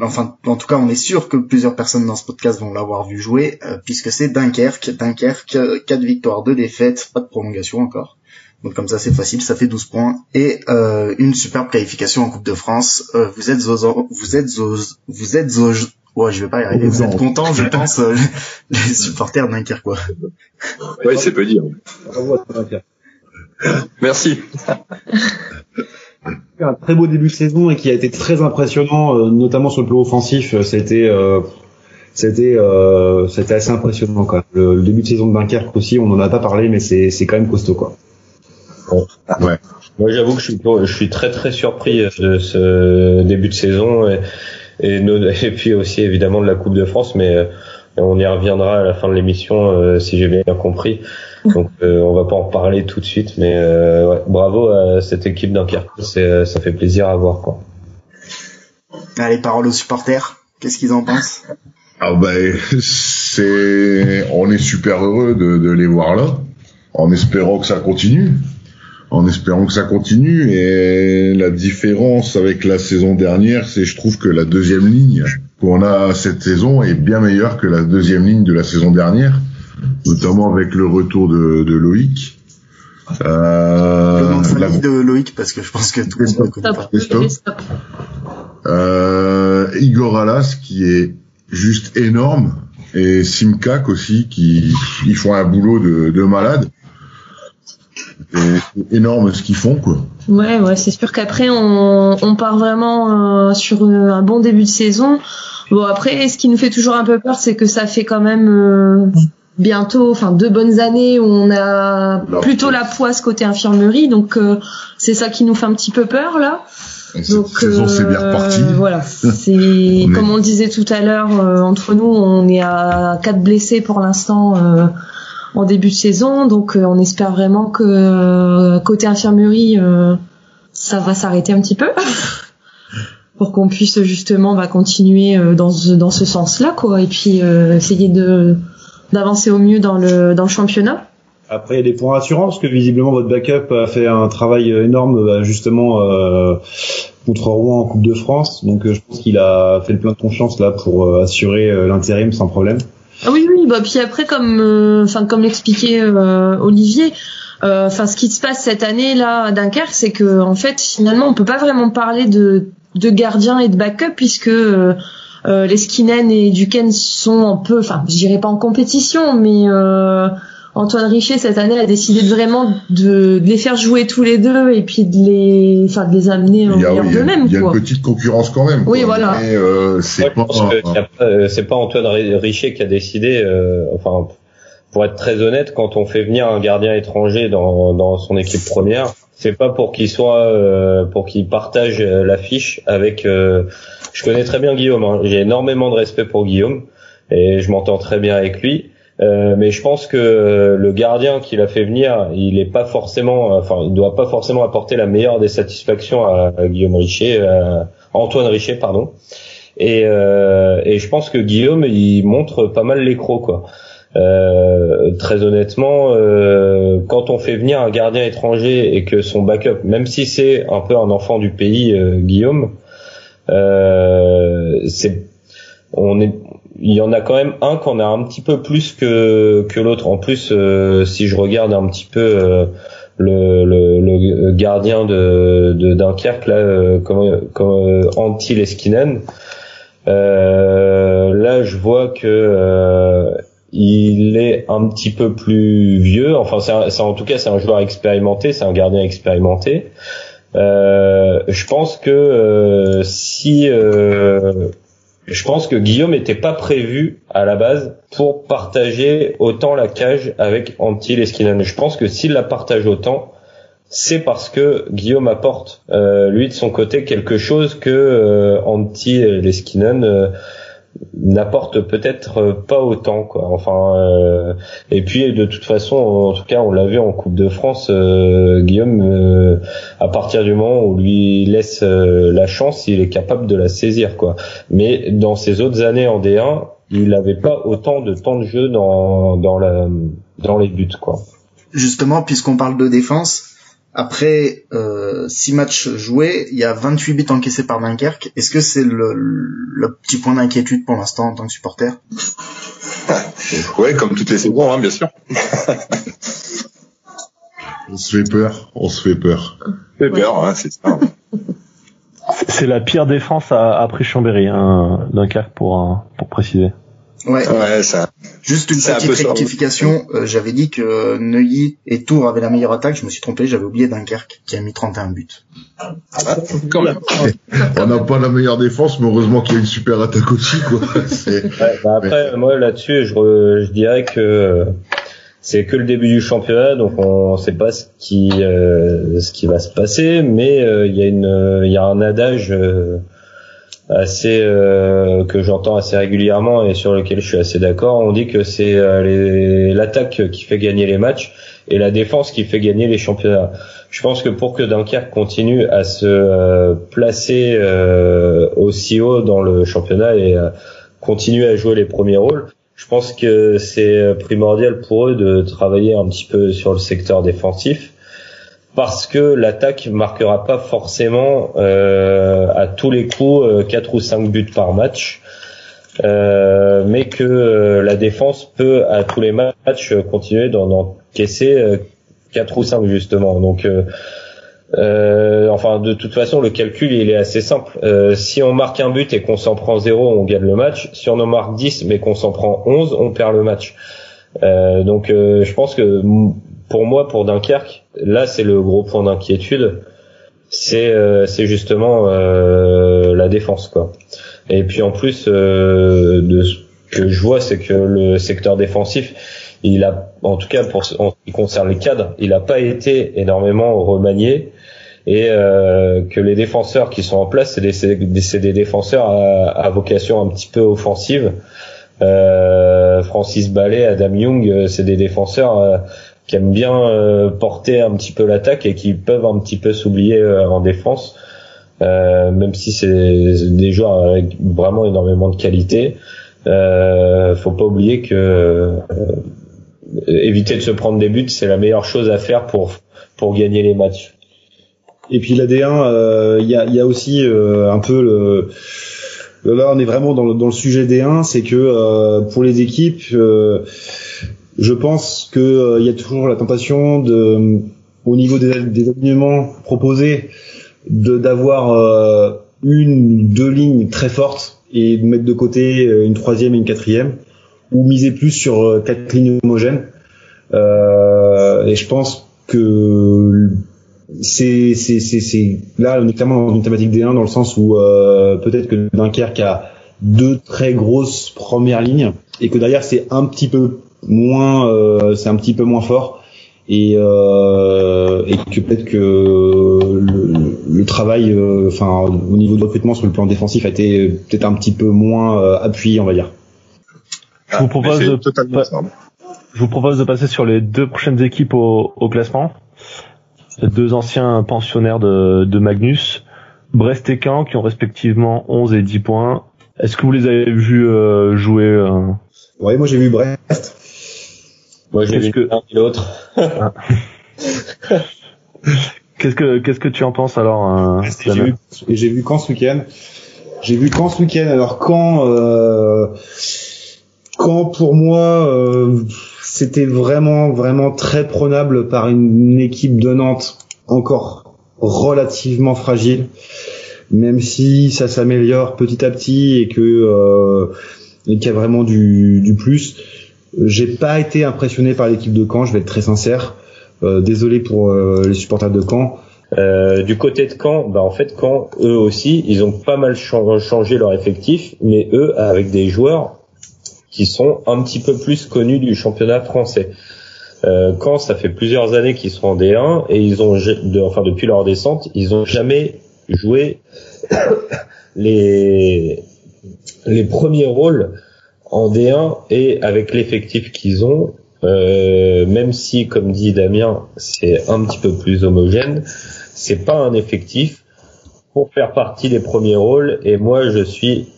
enfin, en tout cas, on est sûr que plusieurs personnes dans ce podcast vont l'avoir vu jouer, euh, puisque c'est Dunkerque. Dunkerque, 4 victoires, 2 défaites, pas de prolongation encore. Donc comme ça, c'est facile, ça fait 12 points et euh, une superbe qualification en Coupe de France. vous êtes aux, vous êtes aux, vous êtes aux, ouais, je vais pas y arriver. Vous êtes contents, je pense, les supporters Dunkerque, quoi. Oui, c'est peu dire. Merci un très beau début de saison et qui a été très impressionnant, euh, notamment sur le plan offensif. Euh, c'était euh, c'était c'était assez impressionnant quoi. Le, début de saison de Dunkerque aussi, on en a pas parlé, mais c'est quand même costaud quoi. Ouais. Moi, j'avoue que je suis, je suis très très surpris de ce début de saison et, et, et puis aussi évidemment de la Coupe de France, mais on y reviendra à la fin de l'émission si j'ai bien compris. Donc euh, on va pas en parler tout de suite, mais euh, ouais, bravo à cette équipe c'est euh, ça fait plaisir à voir quoi. Allez, parole aux supporters, qu'est-ce qu'ils en pensent? Ah ben c'est, on est super heureux de, de les voir là, en espérant que ça continue en espérant que ça continue. Et la différence avec la saison dernière, c'est je trouve que la deuxième ligne qu'on a cette saison est bien meilleure que la deuxième ligne de la saison dernière notamment avec le retour de, de Loïc. Euh, la de Loïc? Parce que je pense que tout le monde pas. Euh, Igor Alas qui est juste énorme et Simkak aussi qui ils font un boulot de, de malade. C'est énorme ce qu'ils font quoi. Ouais ouais c'est sûr qu'après on, on part vraiment euh, sur un bon début de saison. Bon après ce qui nous fait toujours un peu peur c'est que ça fait quand même euh, bientôt, enfin deux bonnes années où on a plutôt la poisse côté infirmerie, donc euh, c'est ça qui nous fait un petit peu peur là. donc c'est bien reparti. Euh, voilà, c'est comme on le disait tout à l'heure euh, entre nous, on est à quatre blessés pour l'instant en début de saison, donc on espère vraiment que côté infirmerie ça va s'arrêter un petit peu. pour qu'on puisse justement bah, continuer dans ce, sens-là quoi et puis essayer de d'avancer au mieux dans le dans le championnat. Après, il y a des points rassurants parce que visiblement votre backup a fait un travail énorme bah, justement euh, contre Rouen en Coupe de France. Donc, euh, je pense qu'il a fait le plein de confiance là pour euh, assurer euh, l'intérim sans problème. Ah oui, oui. Bah puis après, comme enfin comme l'expliquait Olivier, enfin ce qui se passe cette année là à Dunkerque, c'est que en fait finalement on peut pas vraiment parler de de gardien et de backup puisque euh, les Skinen et Duquesne sont un peu, enfin, je dirais pas en compétition, mais euh, Antoine Richer cette année a décidé de vraiment de, les faire jouer tous les deux et puis de les, enfin, de les amener au meilleur d'eux-mêmes. Il y a une petite concurrence quand même. Oui, voilà. Euh, c'est pas, c'est pas Antoine Richer qui a décidé. enfin, pour être très honnête, quand on fait venir un gardien étranger dans, dans son équipe première, c'est pas pour qu'il soit, pour qu'il partage l'affiche avec je connais très bien Guillaume. Hein. J'ai énormément de respect pour Guillaume et je m'entends très bien avec lui. Euh, mais je pense que le gardien qui l'a fait venir, il est pas forcément, enfin, il doit pas forcément apporter la meilleure des satisfactions à, Guillaume Richer, à Antoine Richer, pardon. Et, euh, et je pense que Guillaume, il montre pas mal l'écro, quoi. Euh, très honnêtement, euh, quand on fait venir un gardien étranger et que son backup, même si c'est un peu un enfant du pays, euh, Guillaume, euh, c'est on est il y en a quand même un qu'on a un petit peu plus que que l'autre. En plus, euh, si je regarde un petit peu euh, le, le, le, gardien de, de Dunkerque là, comme Antti Leskinen, là je vois que il est un petit peu plus vieux. Enfin, c'est en tout cas c'est un joueur expérimenté, c'est un gardien expérimenté. Euh, je pense que euh, si euh, je pense que Guillaume n'était pas prévu à la base pour partager autant la cage avec Antti Leskinen. Je pense que s'il la partage autant, c'est parce que Guillaume apporte lui de son côté quelque chose que Antti Leskinen n'apporte peut-être pas autant quoi. Enfin euh, et puis de toute façon en tout cas on l'a vu en Coupe de France euh, Guillaume euh, à partir du moment où lui laisse la chance il est capable de la saisir quoi. Mais dans ses autres années en D1 il n'avait pas autant de temps de jeu dans dans la dans les buts quoi. Justement puisqu'on parle de défense après euh, 6 matchs joués, il y a 28 buts encaissés par Dunkerque. Est-ce que c'est le, le, petit point d'inquiétude pour l'instant en tant que supporter? Ouais, comme toutes les saisons, hein, bien sûr. on se fait peur, on se fait peur. On fait peur, hein, c'est ça. C'est la pire défense après Chambéry, hein, Dunkerque pour, pour préciser. Ouais. ça. Juste une petite rectification. Euh, j'avais dit que Neuilly et Tours avaient la meilleure attaque. Je me suis trompé. J'avais oublié Dunkerque qui a mis 31 buts. Ah, quand même. On n'a pas la meilleure défense, mais heureusement qu'il y a une super attaque aussi, quoi. bah après, moi là-dessus, je, je dirais que c'est que le début du championnat, donc on ne sait pas ce qui euh, ce qui va se passer, mais euh, il y a une il y a un adage assez euh, que j'entends assez régulièrement et sur lequel je suis assez d'accord. On dit que c'est euh, l'attaque qui fait gagner les matchs et la défense qui fait gagner les championnats. Je pense que pour que Dunkerque continue à se euh, placer aussi haut dans le championnat et continuer à jouer les premiers rôles, je pense que c'est primordial pour eux de travailler un petit peu sur le secteur défensif parce que l'attaque marquera pas forcément euh, à tous les coups euh, 4 ou 5 buts par match, euh, mais que euh, la défense peut à tous les matchs continuer d'en encaisser 4 ou 5 justement. Donc enfin de toute façon le calcul il est assez simple. si on marque un but et qu'on s'en prend 0, on gagne le match. Si on en marque 10 mais qu'on s'en prend 11, on perd le match. donc je pense que pour moi, pour Dunkerque, là c'est le gros point d'inquiétude, c'est euh, c'est justement euh, la défense quoi. Et puis en plus euh, de ce que je vois, c'est que le secteur défensif, il a, en tout cas pour en ce qui concerne les cadres, il n'a pas été énormément remanié et euh, que les défenseurs qui sont en place, c'est des, des, défenseurs à, à, vocation un petit peu offensive. Euh, Francis Ballet, Adam Young, c'est des défenseurs qui aiment bien euh, porter un petit peu l'attaque et qui peuvent un petit peu s'oublier euh, en défense, euh, même si c'est des joueurs avec vraiment énormément de qualité. Euh, faut pas oublier que éviter de se prendre des buts, c'est la meilleure chose à faire pour pour gagner les matchs. Et puis la D1, il y, a, y, a, aussi un peu le là on est vraiment dans le, dans le sujet D1, c'est que pour les équipes, je pense qu'il euh, y a toujours la tentation de, au niveau des, des alignements proposés, de d'avoir euh, une ou deux lignes très fortes et de mettre de côté euh, une troisième et une quatrième, ou miser plus sur quatre lignes homogènes. et je pense que c'est c'est c'est là on est clairement dans une thématique D1 dans le sens où peut-être que Dunkerque a deux très grosses premières lignes et que derrière c'est un petit peu moins, euh, c'est un petit peu moins fort et, euh, et que peut-être que le, le travail, euh, enfin au niveau de recrutement sur le plan défensif a été peut-être un petit peu moins appuyé, on va dire. Je vous propose de je vous propose de passer sur les deux prochaines équipes au, au classement. Deux anciens pensionnaires de, de Magnus, Brest et Caen, qui ont respectivement 11 et 10 points. Est-ce que vous les avez vus euh, jouer euh... Ouais, moi j'ai vu Brest. Moi, j'ai vu que l'un et l'autre. Ah. qu'est-ce que qu'est-ce que tu en penses alors euh, J'ai vu, j'ai vu quand ce week-end? J'ai vu quand ce week-end. Alors quand euh, quand pour moi euh, c'était vraiment vraiment très prenable par une, équipe de Nantes encore relativement fragile, même si ça s'améliore petit à petit et que euh, et qu'il y a vraiment du, du plus j'ai pas été impressionné par l'équipe de Caen, je vais être très sincère. Euh, désolé pour euh, les supporters de Caen. Euh, du côté de Caen, bah en fait Caen, eux aussi, ils ont pas mal changé leur effectif, mais eux avec des joueurs qui sont un petit peu plus connus du championnat français. Euh, Caen, ça fait plusieurs années qu'ils sont en D1 et ils ont, enfin depuis leur descente, ils ont jamais joué les les premiers rôles en D1 et avec l'effectif qu'ils ont, euh, même si, comme dit Damien, c'est un petit peu plus homogène, c'est pas un effectif pour faire partie des premiers rôles. Et moi, je suis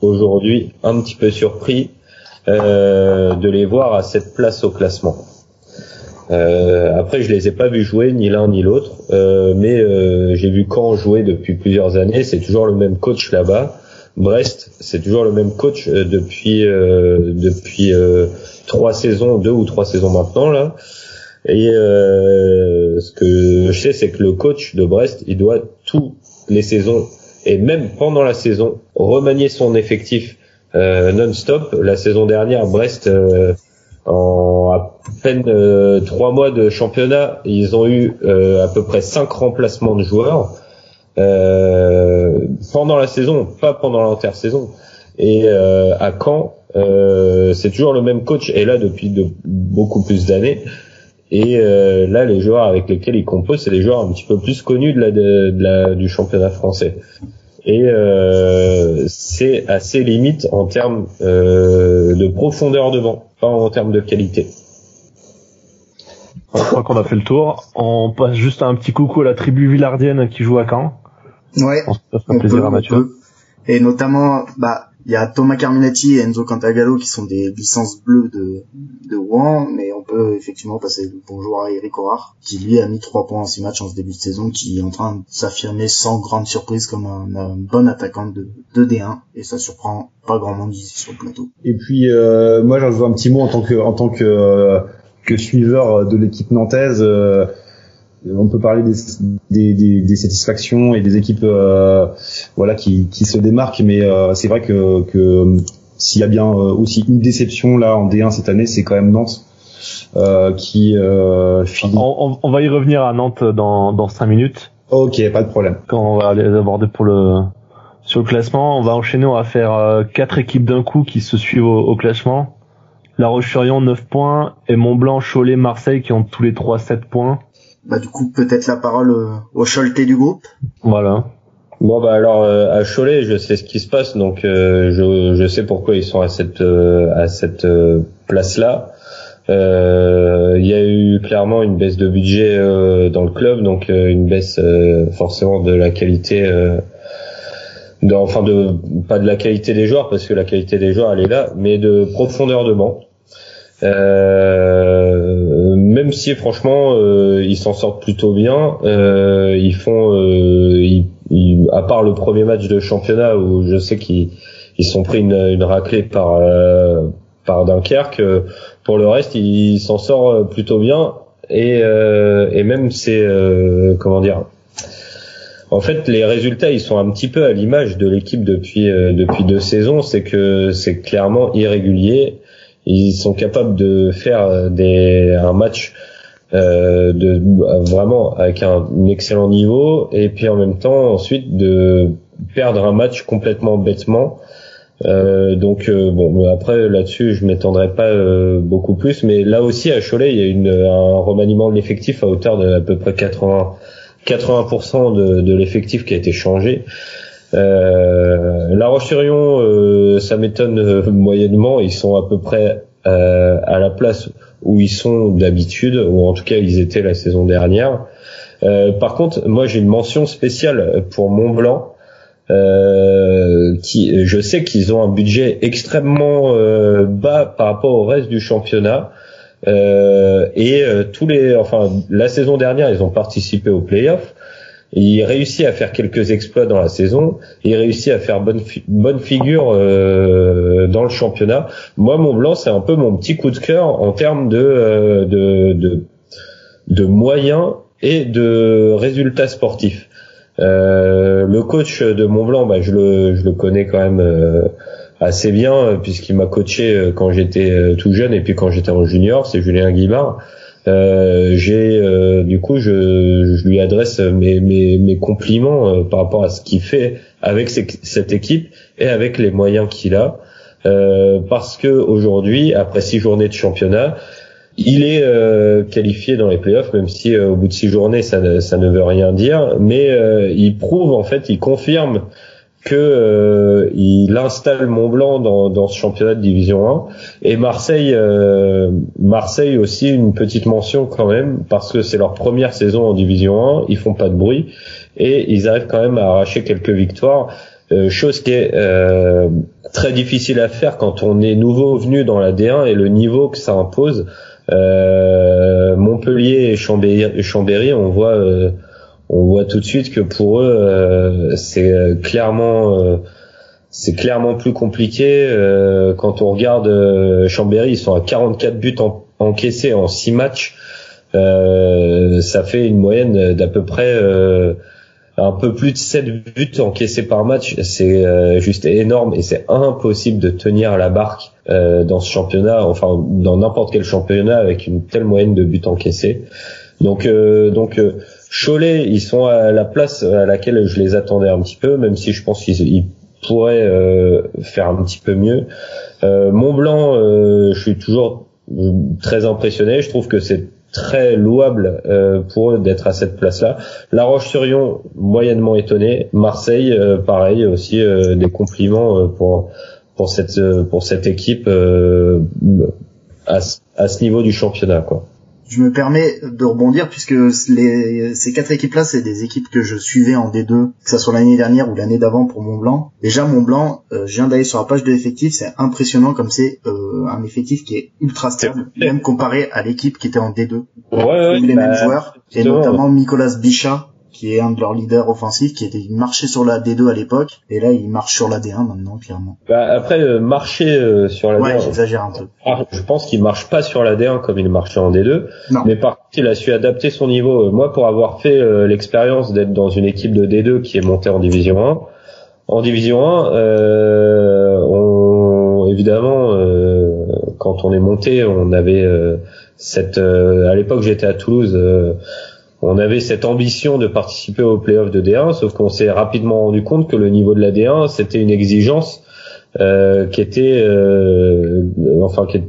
aujourd'hui un petit peu surpris euh, de les voir à cette place au classement. Euh, après, je les ai pas vus jouer ni l'un ni l'autre, euh, mais euh, j'ai vu quand jouer depuis plusieurs années. C'est toujours le même coach là-bas. Brest, c'est toujours le même coach euh, depuis euh, depuis trois saisons, deux ou trois saisons maintenant là. Et ce que je sais, c'est que le coach de Brest, il doit toutes les saisons et même pendant la saison remanier son effectif non-stop. La saison dernière, Brest en à peine euh, trois mois de championnat, ils ont eu euh, à peu près cinq remplacements de joueurs euh, pendant la saison, pas pendant l'intersaison. Et à Caen, c'est toujours le même coach, et là depuis de, beaucoup plus d'années. Et là, les joueurs avec lesquels il compose, c'est des joueurs un petit peu plus connus de la, de la du championnat français et euh, c'est assez limite en termes euh, de profondeur de vent, pas en termes de qualité. Je crois qu'on a fait le tour. On passe juste un petit coucou à la tribu villardienne qui joue à Caen. Ouais. On se plaisir à Mathieu. Et notamment, bah, il y a Thomas Carminetti et Enzo Cantagallo qui sont des licences bleues de, de Rouen, mais on peut effectivement passer le bonjour à Eric Horard, qui lui a mis 3 points en 6 matchs en ce début de saison, qui est en train de s'affirmer sans grande surprise comme un, bon attaquant de, de, D1, et ça surprend pas grand monde ici sur le plateau. Et puis, euh, moi j'en veux un petit mot en tant que, en tant que, euh, que suiveur de l'équipe nantaise, euh, on peut parler des, des, des, des, satisfactions et des équipes euh, voilà qui, qui se démarquent mais euh, c'est vrai que, que s'il y a bien euh, aussi une déception là en D1 cette année c'est quand même Nantes qui finit... on, on, va y revenir à Nantes dans dans cinq minutes. Ok pas de problème. Quand on va les aborder pour le sur le classement on va enchaîner on va faire quatre équipes d'un coup qui se suivent au, au classement. La Roche-sur-Yon 9 points et Mont-Blanc, Cholet, Marseille qui ont tous les trois 7 points bah du coup peut-être la parole euh, au Choletais du groupe. Voilà. Bon bah alors euh, à Cholet, je sais ce qui se passe, donc euh, je, je sais pourquoi ils sont à cette à cette place là. Il y a eu clairement une baisse de budget dans le club, donc une baisse forcément de la qualité. De, enfin de pas de la qualité des joueurs parce que la qualité des joueurs elle est là, mais de profondeur de banc. Euh, même si franchement euh, ils s'en sortent plutôt bien, euh, ils font, ils, à part le premier match de championnat où je sais qu'ils ils sont pris une, une raclée par par Dunkerque, pour le reste ils s'en sortent plutôt bien et et même c'est comment dire. En fait, les résultats, ils sont un petit peu à l'image de l'équipe depuis depuis deux saisons. C'est que c'est clairement irrégulier ils sont capables de faire euh, des, un match euh, de vraiment avec un, excellent niveau et puis en même temps ensuite de perdre un match complètement bêtement. Euh, donc euh, bon après là-dessus je m'étendrai pas euh, beaucoup plus mais là aussi à Cholet il y a une, un remaniement de l'effectif à hauteur de à peu près 80 80% de, de l'effectif qui a été changé la Roche-sur-Yon, euh, ça m'étonne euh, moyennement. Ils sont à peu près à la place où ils sont d'habitude, ou en tout cas ils étaient la saison dernière. par contre, moi j'ai une mention spéciale pour Mont Blanc. Euh, je sais qu'ils ont un budget extrêmement bas par rapport au reste du championnat. Euh, et tous les, enfin, la saison dernière, ils ont participé aux playoffs. Il réussit à faire quelques exploits dans la saison. Il réussit à faire bonne, bonne figure euh, dans le championnat. Moi, Mont Blanc, c'est un peu mon petit coup de cœur en termes de, euh, de, de, moyens et de résultats sportifs. Euh, le coach de Mont Blanc, bah, je, le, je le connais quand même euh, assez bien puisqu'il m'a coaché quand j'étais tout jeune et puis quand j'étais en junior, c'est Julien Guimard. Euh, j'ai euh, du coup je, je, lui adresse mes, mes, mes compliments euh, par rapport à ce qu'il fait avec cette équipe et avec les moyens qu'il a. Parce que aujourd'hui après six journées de championnat il est qualifié dans les playoffs même si au bout de six journées ça ne, ça ne veut rien dire. Mais il prouve en fait il confirme que euh, il installe Montblanc dans, dans ce championnat de Division 1 et Marseille euh, Marseille aussi une petite mention quand même parce que c'est leur première saison en Division 1 ils font pas de bruit. Et ils arrivent quand même à arracher quelques victoires. Euh, chose qui est très difficile à faire quand on est nouveau venu dans la D1 et le niveau que ça impose. Montpellier et Chambéry, Chambéry on voit on voit tout de suite que pour eux euh, c'est euh, clairement euh, c'est clairement plus compliqué quand on regarde Chambéry ils sont à 44 buts encaissés en 6 matchs. Ça fait une moyenne d'à peu près un peu plus de 7 buts encaissés par match. C'est juste énorme et c'est impossible de tenir la barque dans ce championnat enfin dans n'importe quel championnat avec une telle moyenne de buts encaissés. Donc donc Cholet, ils sont à la place à laquelle je les attendais un petit peu, même si je pense qu'ils pourraient euh, faire un petit peu mieux. Euh, Mont Blanc, euh, je suis toujours très impressionné. Je trouve que c'est très louable euh, pour eux d'être à cette place-là. La Roche-sur-Yon, moyennement étonné. Marseille, pareil aussi, des compliments pour pour cette pour cette équipe à, à ce niveau du championnat, quoi je me permets de rebondir puisque les, ces quatre équipes-là, c'est des équipes que je suivais en D2, que ça soit l'année dernière ou l'année d'avant pour Mont Blanc. Déjà Mont Blanc, euh, je viens d'aller sur la page de l'effectif, c'est impressionnant comme c'est euh, un effectif qui est ultra stable, même comparé à l'équipe qui était en D2. Ouais, ouais, les mêmes bah, joueurs, et notamment Nicolas Bichat, qui est un de leurs leaders offensifs, qui était marché sur la D2 à l'époque, et là il marche sur la D1 maintenant, clairement. Bah, après, euh, marcher euh, sur la ouais, D1... j'exagère un peu. Ah, je pense qu'il marche pas sur la D1 comme il marchait en D2, non. mais par contre il a su adapter son niveau. Euh, moi, pour avoir fait l'expérience d'être dans une équipe de D2 qui est montée en Division 1, en Division 1, on, évidemment, quand on est monté, on avait cette... à l'époque j'étais à Toulouse on avait cette ambition de participer aux playoffs de D1, sauf qu'on s'est rapidement rendu compte que le niveau de la D1 c'était une exigence euh, qui était, euh, enfin, qui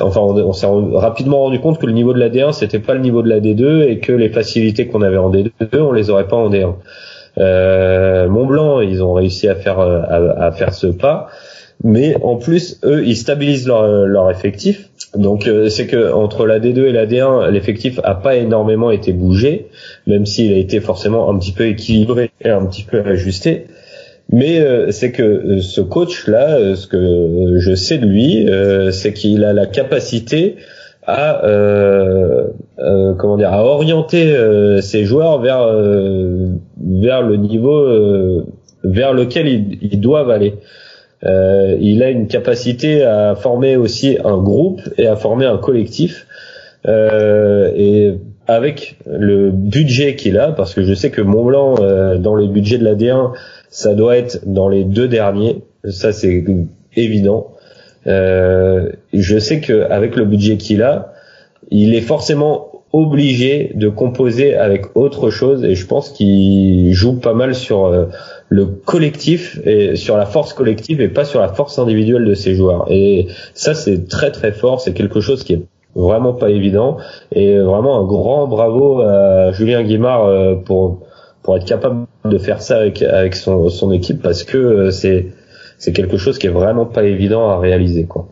enfin, on, s'est rapidement rendu compte que le niveau de la D1 c'était pas le niveau de la D2 et que les facilités qu'on avait en D2 on les aurait pas en D1. Euh, Mont Blanc, ils ont réussi à faire à, faire ce pas, mais en plus eux ils stabilisent leur, leur effectif donc euh, c'est que entre la D2 et la D1, l'effectif a pas énormément été bougé, même s'il a été forcément un petit peu équilibré et un petit peu ajusté. Mais euh, c'est que euh, ce coach là, ce que je sais de lui, c'est qu'il a la capacité à comment dire à orienter ses joueurs vers vers le niveau vers lequel ils doivent aller. Euh, il a une capacité à former aussi un groupe et à former un collectif. Euh, et avec le budget qu'il a, parce que je sais que Montblanc, euh, dans le budget de la D1, ça doit être dans les deux derniers. Ça, c'est évident. Euh, je sais qu'avec le budget qu'il a, il est forcément obligé de composer avec autre chose et je pense qu'il joue pas mal sur euh, le collectif et sur la force collective et pas sur la force individuelle de ses joueurs et ça c'est très très fort c'est quelque chose qui est vraiment pas évident et vraiment un grand bravo à Julien Guimard euh, pour pour être capable de faire ça avec avec son son équipe parce que euh, c'est c'est quelque chose qui est vraiment pas évident à réaliser quoi.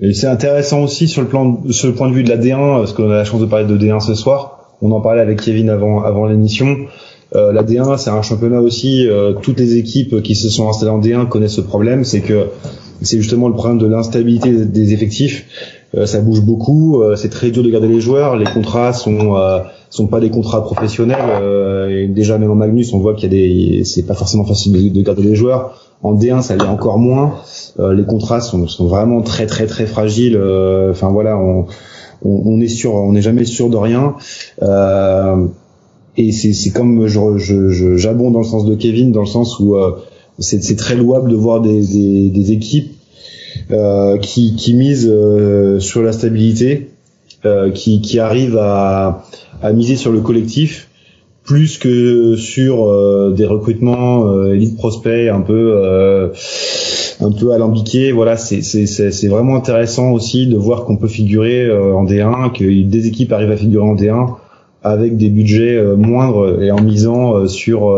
Et c'est intéressant aussi sur le plan, sur le point de vue de la D1, parce qu'on a la chance de parler de D1 ce soir. On en parlait avec Kevin avant, avant l'émission. Euh, la D1, c'est un championnat aussi. Euh, toutes les équipes qui se sont installées en D1 connaissent ce problème, c'est que c'est justement le problème de l'instabilité des effectifs. Euh, ça bouge beaucoup, euh, c'est très dur de garder les joueurs. Les contrats sont euh, sont pas des contrats professionnels. et déjà même en Magnus, on voit qu'il y a des, c'est pas forcément facile de garder les joueurs. En D1, ça l'est encore moins. Les contrats sont, sont, vraiment très très très fragiles. Enfin voilà, on, on, on, est sûr, on n'est jamais sûr de rien. Euh, et c'est comme je, je, j'abonde dans le sens de Kevin, dans le sens où c'est très louable de voir des, des, des équipes qui, qui misent sur la stabilité, qui, qui arrivent à, à miser sur le collectif plus que sur euh, des recrutements euh, elite prospect un peu euh, un peu alambiqués. Voilà c'est c'est c'est vraiment intéressant aussi de voir qu'on peut figurer euh, en D1 que des équipes arrivent à figurer en D1 avec des budgets moindres et en misant sur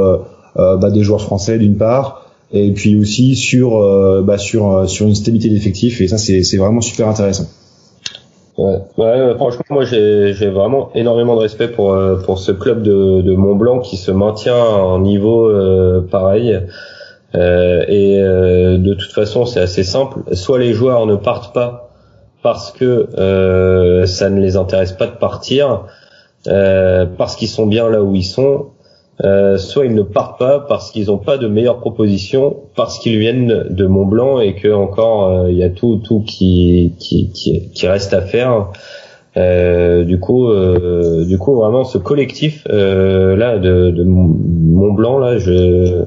bah, des joueurs français d'une part, et puis aussi sur bah, sur sur une stabilité d'effectifs. Et ça, c'est c'est vraiment super intéressant. Ouais, ouais franchement, moi j'ai vraiment énormément de respect pour pour ce club de, de Mont Blanc qui se maintient en niveau pareil. Euh, et euh, de toute façon, c'est assez simple. Soit les joueurs ne partent pas parce que euh, ça ne les intéresse pas de partir, parce qu'ils sont bien là où ils sont, soit ils ne partent pas parce qu'ils n'ont pas de meilleures propositions, parce qu'ils viennent de Mont Blanc et que encore il y a tout tout qui qui qui, qui reste à faire. Euh, du coup, euh, du coup, vraiment, ce collectif euh, là de, de Mont Blanc là, je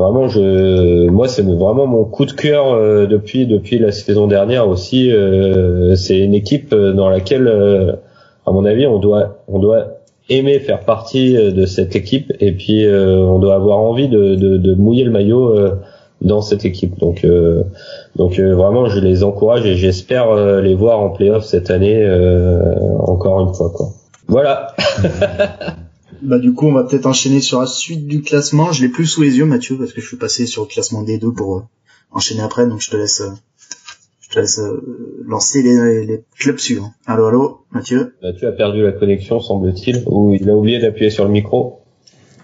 Vraiment, je, moi, c'est vraiment mon coup de cœur euh, depuis depuis la saison dernière aussi. Euh, c'est une équipe euh, dans laquelle, à mon avis, on doit on doit aimer faire partie de cette équipe et puis on doit avoir envie de, de, de mouiller le maillot dans cette équipe. Donc donc vraiment, je les encourage et j'espère les voir en playoff cette année encore une fois. Quoi. Voilà. Bah du coup, on va peut-être enchaîner sur la suite du classement. Je l'ai plus sous les yeux, Mathieu, parce que je suis passé sur le classement des deux pour euh, enchaîner après. Donc je te laisse, euh, je te laisse euh, lancer les, les, clubs suivants. Allô, allô, Mathieu. Mathieu a perdu la connexion, semble-t-il, ou il a oublié d'appuyer sur le micro.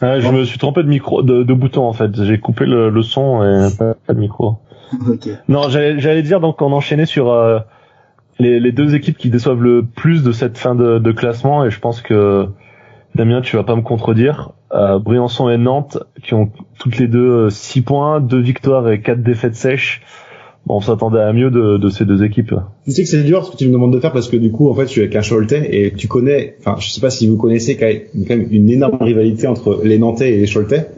Ah, je me suis trompé de micro, de, de bouton en fait. J'ai coupé le, le, son et pas, pas de micro. ok. Non, j'allais dire donc on enchaînait sur les, les, deux équipes qui déçoivent le plus de cette fin de, de classement et je pense que Damien, tu vas pas me contredire. Euh, Briançon et Nantes, qui ont toutes les deux 6 euh, points, 2 victoires et 4 défaites sèches. On s'attendait à mieux de, de, ces deux équipes. Tu sais que c'est dur ce que tu me demandes de faire parce que du coup, en fait, je suis avec un Choletais et tu connais, enfin, je sais pas si vous connaissez quand même une énorme rivalité entre les Nantais et les Choletais.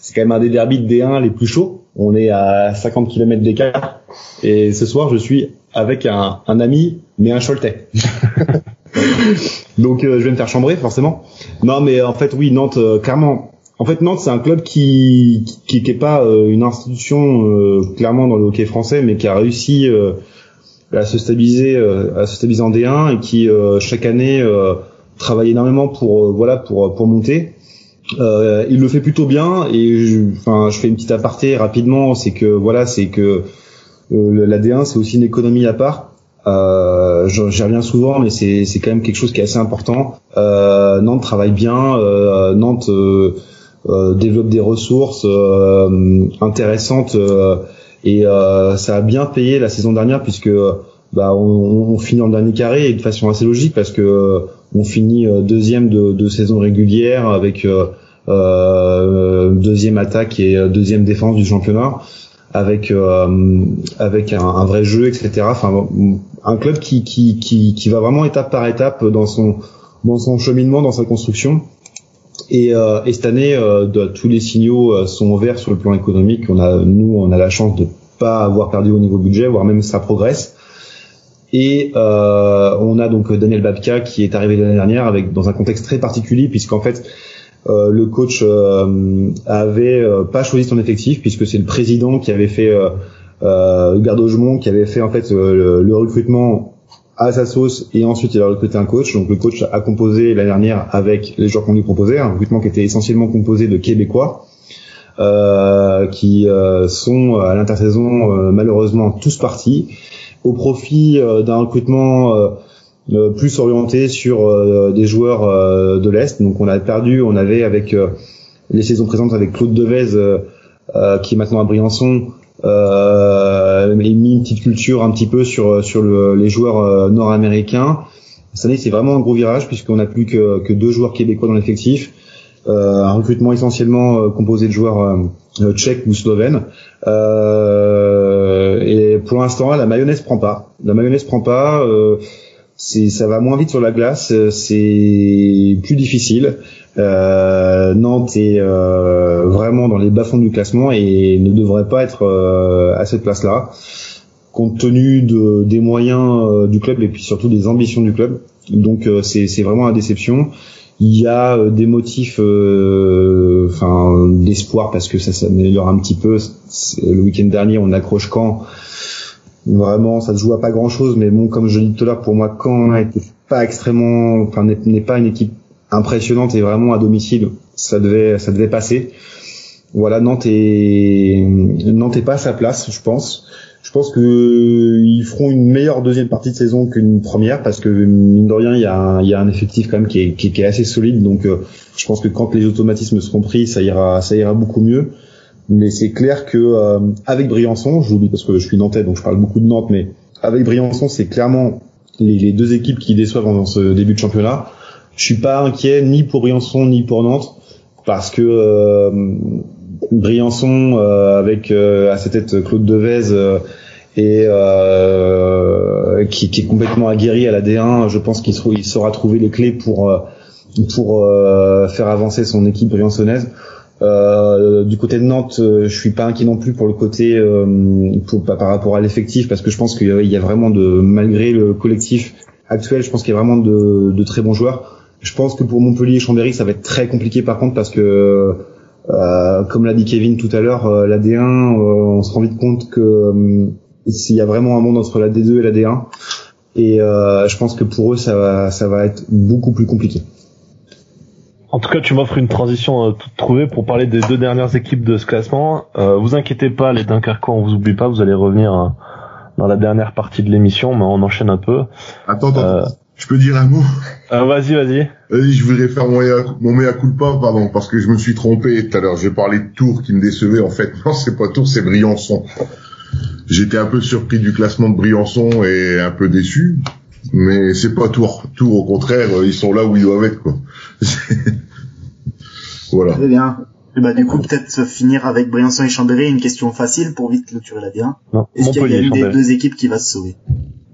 C'est quand même un des derbys de D1 les plus chauds. On est à 50 km d'écart. Et ce soir, je suis avec un, un ami, mais un Choletais. Donc euh, je vais me faire chambrer forcément. Non mais en fait oui Nantes euh, clairement. En fait Nantes c'est un club qui qui qui est pas euh, une institution clairement dans le hockey français mais qui a réussi à se stabiliser à se stabiliser en D1 et qui chaque année travaille énormément pour voilà pour pour monter. il le fait plutôt bien et enfin je fais une petite aparté rapidement c'est que voilà c'est que la D1 c'est aussi une économie à part euh, J'y reviens souvent, mais c'est quand même quelque chose qui est assez important. Euh, Nantes travaille bien, euh, Nantes euh, euh, développe des ressources euh, intéressantes et ça a bien payé la saison dernière puisque bah, on, on, finit en dernier carré et de façon assez logique parce que on finit deuxième de, de, saison régulière avec deuxième attaque et deuxième défense du championnat avec avec un, un, vrai jeu etc enfin un club qui, qui, qui, qui, va vraiment étape par étape dans son, dans son cheminement, dans sa construction. Et, euh, et cette année, euh, de, tous les signaux euh, sont verts sur le plan économique. On a, nous, on a la chance de pas avoir perdu au niveau budget, voire même ça progresse. Et euh, on a donc Daniel Babka qui est arrivé l'année dernière avec dans un contexte très particulier puisqu'en fait euh, le coach euh, avait pas choisi son effectif puisque c'est le président qui avait fait euh, Gardogement qui avait fait en fait le, recrutement à sa sauce et ensuite il a recruté un coach. Donc le coach a composé l'année dernière avec les joueurs qu'on lui proposait, un recrutement qui était essentiellement composé de Québécois. Euh, qui euh, sont à l'intersaison euh, malheureusement tous partis au profit d'un recrutement plus orienté sur des joueurs de l'est. Donc on a perdu, on avait avec les saisons présentes avec Claude Devez qui est maintenant à Briançon, euh, mis une petite culture un petit peu sur sur le, les joueurs euh, nord-américains. Cette année, c'est vraiment un gros virage puisqu'on n'a plus que, deux joueurs québécois dans l'effectif. Euh, un recrutement essentiellement euh, composé de joueurs euh, tchèques ou slovènes. et pour l'instant, la mayonnaise prend pas. La mayonnaise prend pas. C'est ça va moins vite sur la glace. C'est plus difficile. Euh, Nantes est euh, vraiment dans les bas-fonds du classement et ne devrait pas être euh, à cette place-là, compte tenu de, des moyens du club et puis surtout des ambitions du club. Donc c'est vraiment la déception. Il y a des motifs, enfin d'espoir parce que ça s'améliore un petit peu. Le week-end dernier, on accroche quand? Vraiment ça se joue à pas grand chose mais bon comme je dis tout à l'heure pour moi Caen n'était pas extrêmement enfin n'est pas une équipe impressionnante et vraiment à domicile, ça devait, ça devait passer. Voilà, Nantes est Nantes est pas à sa place, je pense. Je pense que ils feront une meilleure deuxième partie de saison qu'une première parce que mine de rien, il y a un, il y a un effectif quand même qui est, qui, est assez solide. Donc, euh, je pense que quand les automatismes seront pris, ça ira, ça ira beaucoup mieux. Mais c'est clair que euh, avec Briançon, je dis parce que je suis nantais, donc je parle beaucoup de Nantes, mais avec Briançon, c'est clairement les, deux équipes qui déçoivent dans ce début de championnat. Je suis pas inquiet ni pour Briançon ni pour Nantes parce que euh, Briançon euh, avec euh, à sa tête Claude Devez euh, et qui, qui, est complètement aguerri à la D1, je pense qu'il il saura trouver les clés pour pour faire avancer son équipe briançonnaise. Euh, du côté de Nantes, je suis pas inquiet non plus pour le côté pour, par rapport à l'effectif parce que je pense qu'il y a vraiment de malgré le collectif actuel, je pense qu'il y a vraiment de, de, très bons joueurs. Je pense que pour Montpellier et Chambéry, ça va être très compliqué par contre parce que euh, comme l'a dit Kevin tout à l'heure, euh, la D1, euh, on se rend vite compte que y a vraiment un monde entre la D2 et la D1, et je pense que pour eux, ça va, ça va être beaucoup plus compliqué. En tout cas, tu m'offres une transition toute trouvée pour parler des deux dernières équipes de ce classement. Euh, vous inquiétez pas, les Dunkerquois, on vous oublie pas, vous allez revenir dans la dernière partie de l'émission, mais on enchaîne un peu. Attends, attends. Je peux dire un mot? euh, Vas-y, vas-y. Vas-y, je voudrais faire mon mon mea culpa, pardon, parce que je me suis trompé tout à l'heure. J'ai parlé de Tours qui me décevait. En fait, non, c'est pas Tours, c'est Briançon. J'étais un peu surpris du classement de Briançon et un peu déçu, mais c'est pas Tours. Tours, au contraire, ils sont là où ils doivent être, quoi. voilà. Très bien. Et bah, du coup, peut-être finir avec Briançon et Chambéry, une question facile pour vite clôturer la bien. Est-ce qu'il y a une des deux équipes qui va se sauver?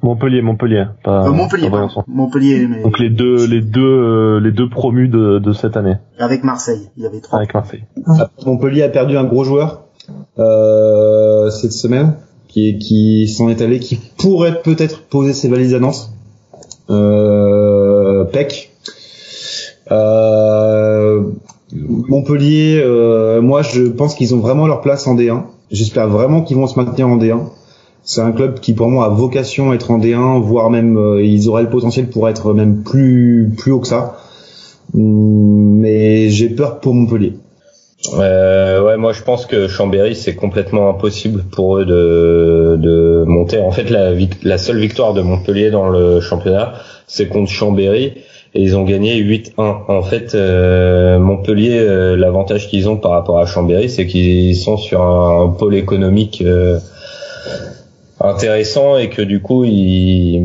Montpellier, Montpellier, pas, euh, Montpellier, Montpellier. Mais... Donc les deux, les deux, euh, les deux promus de, de cette année. Avec Marseille, il y avait trois. Avec Marseille. Ah. Montpellier a perdu un gros joueur euh, cette semaine, qui, qui s'en est allé, qui pourrait peut-être poser ses valises à Nantes. Euh, Peck. Euh, Montpellier, euh, moi je pense qu'ils ont vraiment leur place en D1. J'espère vraiment qu'ils vont se maintenir en D1 c'est un club qui pour moi a vocation à être en D1, voire même euh, ils auraient le potentiel pour être même plus plus haut que ça. Mais j'ai peur pour Montpellier. Euh, ouais, moi je pense que Chambéry c'est complètement impossible pour eux de, de monter. En fait, la, la seule victoire de Montpellier dans le championnat, c'est contre Chambéry et ils ont gagné 8-1. En fait, euh, Montpellier, euh, l'avantage qu'ils ont par rapport à Chambéry, c'est qu'ils sont sur un, pôle économique intéressant et que du coup ils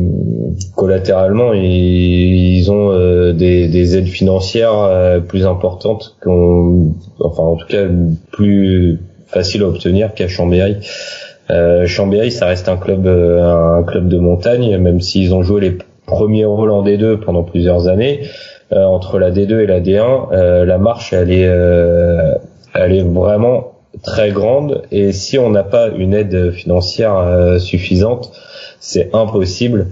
collatéralement ils, ont euh, des, des, aides financières euh, plus importantes qu'on enfin en tout cas plus facile à obtenir qu'à Chambéry. Euh, Chambéry ça reste un club un club de montagne même s'ils ont joué les premiers rôles en D2 pendant plusieurs années entre la D2 et la D1 la marche elle est elle est vraiment très grande. Et si on n'a pas une aide financière euh, suffisante, c'est impossible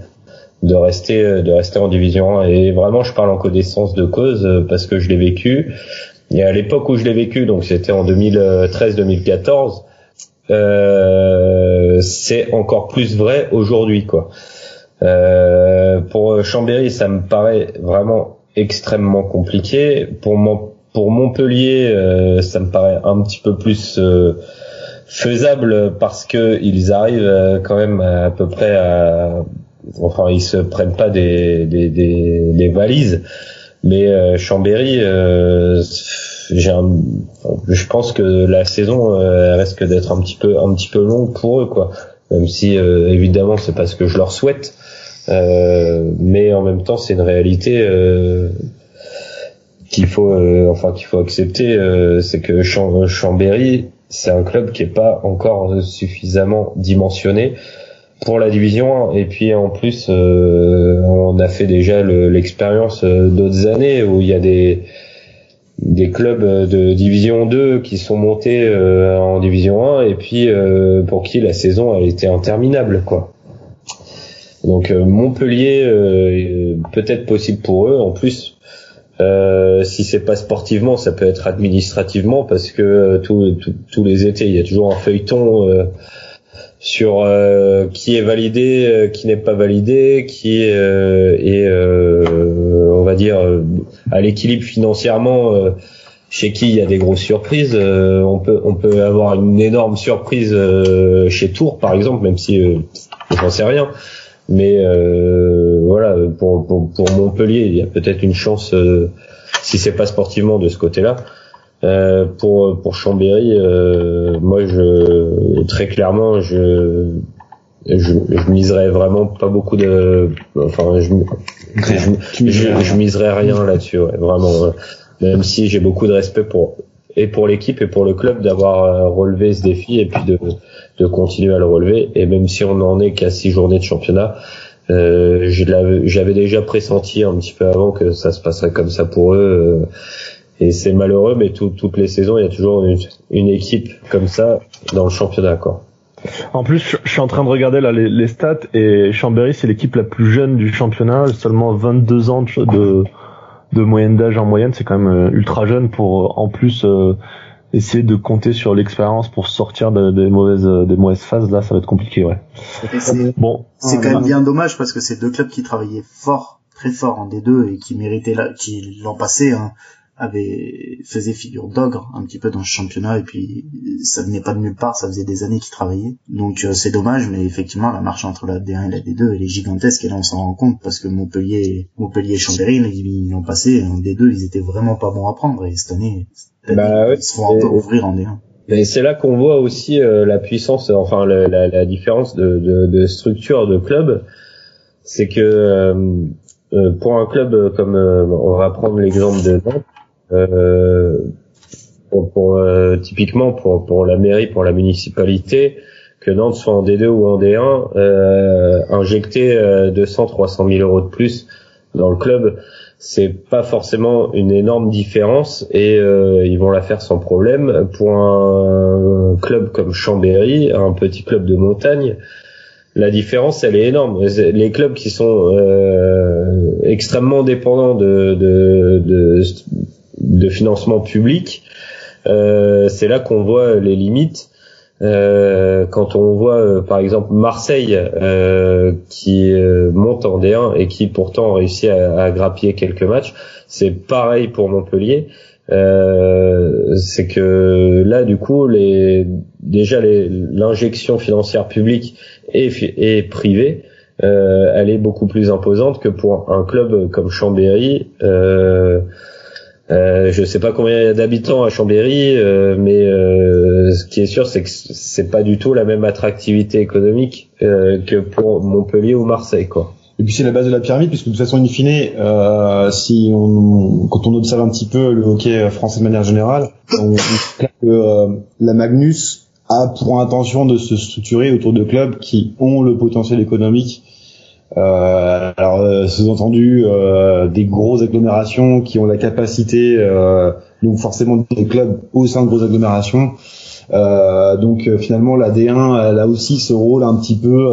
de rester euh, de rester en division 1 et vraiment je parle en connaissance de cause euh, parce que je l'ai vécu. Et à l'époque où je l'ai vécu donc c'était en 2013-2014 euh, c'est encore plus vrai aujourd'hui quoi. Euh, pour Chambéry ça me paraît vraiment extrêmement compliqué. Pour pour Montpellier, euh, ça me paraît un petit peu plus euh, faisable parce que ils arrivent euh, quand même à, peu près à, enfin ils se prennent pas des des, valises, mais Chambéry, j'ai je pense que la saison risque d'être un petit peu un petit peu longue pour eux quoi, même si évidemment c'est pas ce que je leur souhaite. mais en même temps, c'est une réalité qu'il faut euh, enfin qu'il faut accepter euh, c'est que Chambéry c'est un club qui est pas encore suffisamment dimensionné pour la division 1 et puis en plus euh, on a fait déjà l'expérience d'autres années où il y a des des clubs de division 2 qui sont montés en division 1 et puis pour qui la saison a été interminable quoi. Donc Montpellier peut-être possible pour eux en plus euh, si c'est pas sportivement, ça peut être administrativement parce que euh, tous les étés, il y a toujours un feuilleton euh, sur euh, qui est validé, qui n'est pas validé, qui est, on va dire à l'équilibre financièrement chez qui il y a des grosses surprises. on peut on peut avoir une énorme surprise chez Tours par exemple, même si euh, j'en sais rien. Mais voilà, pour, pour, pour Montpellier, il y a peut-être une chance si c'est pas sportivement de ce côté-là. Euh, pour pour Chambéry, euh, moi je très clairement je je, je miserais vraiment pas beaucoup de enfin je je, je, miserais rien là-dessus ouais, vraiment euh, même si j'ai beaucoup de respect pour et pour l'équipe et pour le club d'avoir euh, relevé ce défi et puis de de continuer à le relever et même si on en est qu'à six journées de championnat euh, j'avais déjà pressenti un petit peu avant que ça se passerait comme ça pour eux euh, et c'est malheureux, mais toutes les saisons, il y a toujours une, équipe comme ça dans le championnat. Quoi. En plus, je suis en train de regarder là les, stats et Chambéry, c'est l'équipe la plus jeune du championnat, seulement 22 ans de, de moyenne d'âge en moyenne, c'est quand même euh, ultra jeune pour euh, en plus euh, essayer de compter sur l'expérience pour sortir des mauvaises des mauvaises phases. Là, ça va être compliqué, ouais. Bon, c'est quand même bien dommage parce que c'est deux clubs qui travaillaient fort, très fort en D2 et qui méritaient là, qui l'ont passé. Hein avait faisait figure d'ogre un petit peu dans ce championnat et puis ça venait pas de nulle part, ça faisait des années qu'il travaillait. Donc euh, c'est dommage, mais effectivement la marche entre la D1 et la D2 elle est gigantesque et là on s'en rend compte parce que Montpellier, Montpellier et Chambéry ils l'ont passé en D2 ils étaient vraiment pas bons à prendre et cette année, bah, ils se font encore ouvrir en D1. Et c'est là qu'on voit aussi euh, la puissance, enfin la, la, la différence de, de, de, structure de club, c'est que euh, pour un club comme on va prendre l'exemple de Nantes euh, pour, pour euh, typiquement pour, pour la mairie, pour la municipalité, que Nantes soit en D2 ou en D1, euh, injecter 200, 300 000 euros de plus dans le club, c'est pas forcément une énorme différence et euh, ils vont la faire sans problème. Pour un club comme Chambéry, un petit club de montagne, la différence elle est énorme. Les clubs qui sont euh, extrêmement dépendants de, de, de, de financement public, euh, c'est là qu'on voit les limites. Euh, quand on voit euh, par exemple Marseille euh, qui euh, monte en D1 et qui pourtant réussit à, à grappiller quelques matchs, c'est pareil pour Montpellier. c'est que là du coup les déjà l'injection financière publique et, et privée elle est beaucoup plus imposante que pour un club comme Chambéry euh, euh, je sais pas combien il y a d'habitants à Chambéry, euh, mais euh, ce qui est sûr, c'est que c'est pas du tout la même attractivité économique euh, que pour Montpellier ou Marseille, quoi. Et puis c'est la base de la pyramide, puisque de toute façon, in fine, euh, si on, quand on observe un petit peu le hockey français de manière générale, on, voit que la Magnus a pour intention de se structurer autour de clubs qui ont le potentiel économique euh, alors euh, sous-entendu euh, des grosses agglomérations qui ont la capacité, euh, donc forcément des clubs au sein de grosses agglomérations. donc finalement la D1 elle a aussi ce rôle un petit peu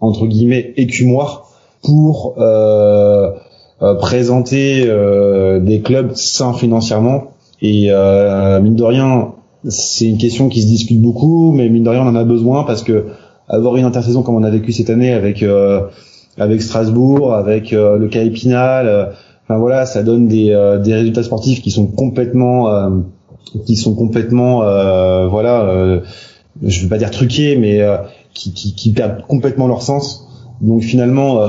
entre guillemets écumoire pour présenter des clubs sains financièrement et mine de rien c'est une question qui se discute beaucoup mais mine de rien on en a besoin parce que avoir une intersaison comme on a vécu cette année avec avec Strasbourg, avec euh, le cas Épinal. Euh, enfin voilà, ça donne des, euh, des résultats sportifs qui sont complètement qui sont complètement voilà je veux pas dire truqués mais qui, qui, qui, perdent complètement leur sens donc finalement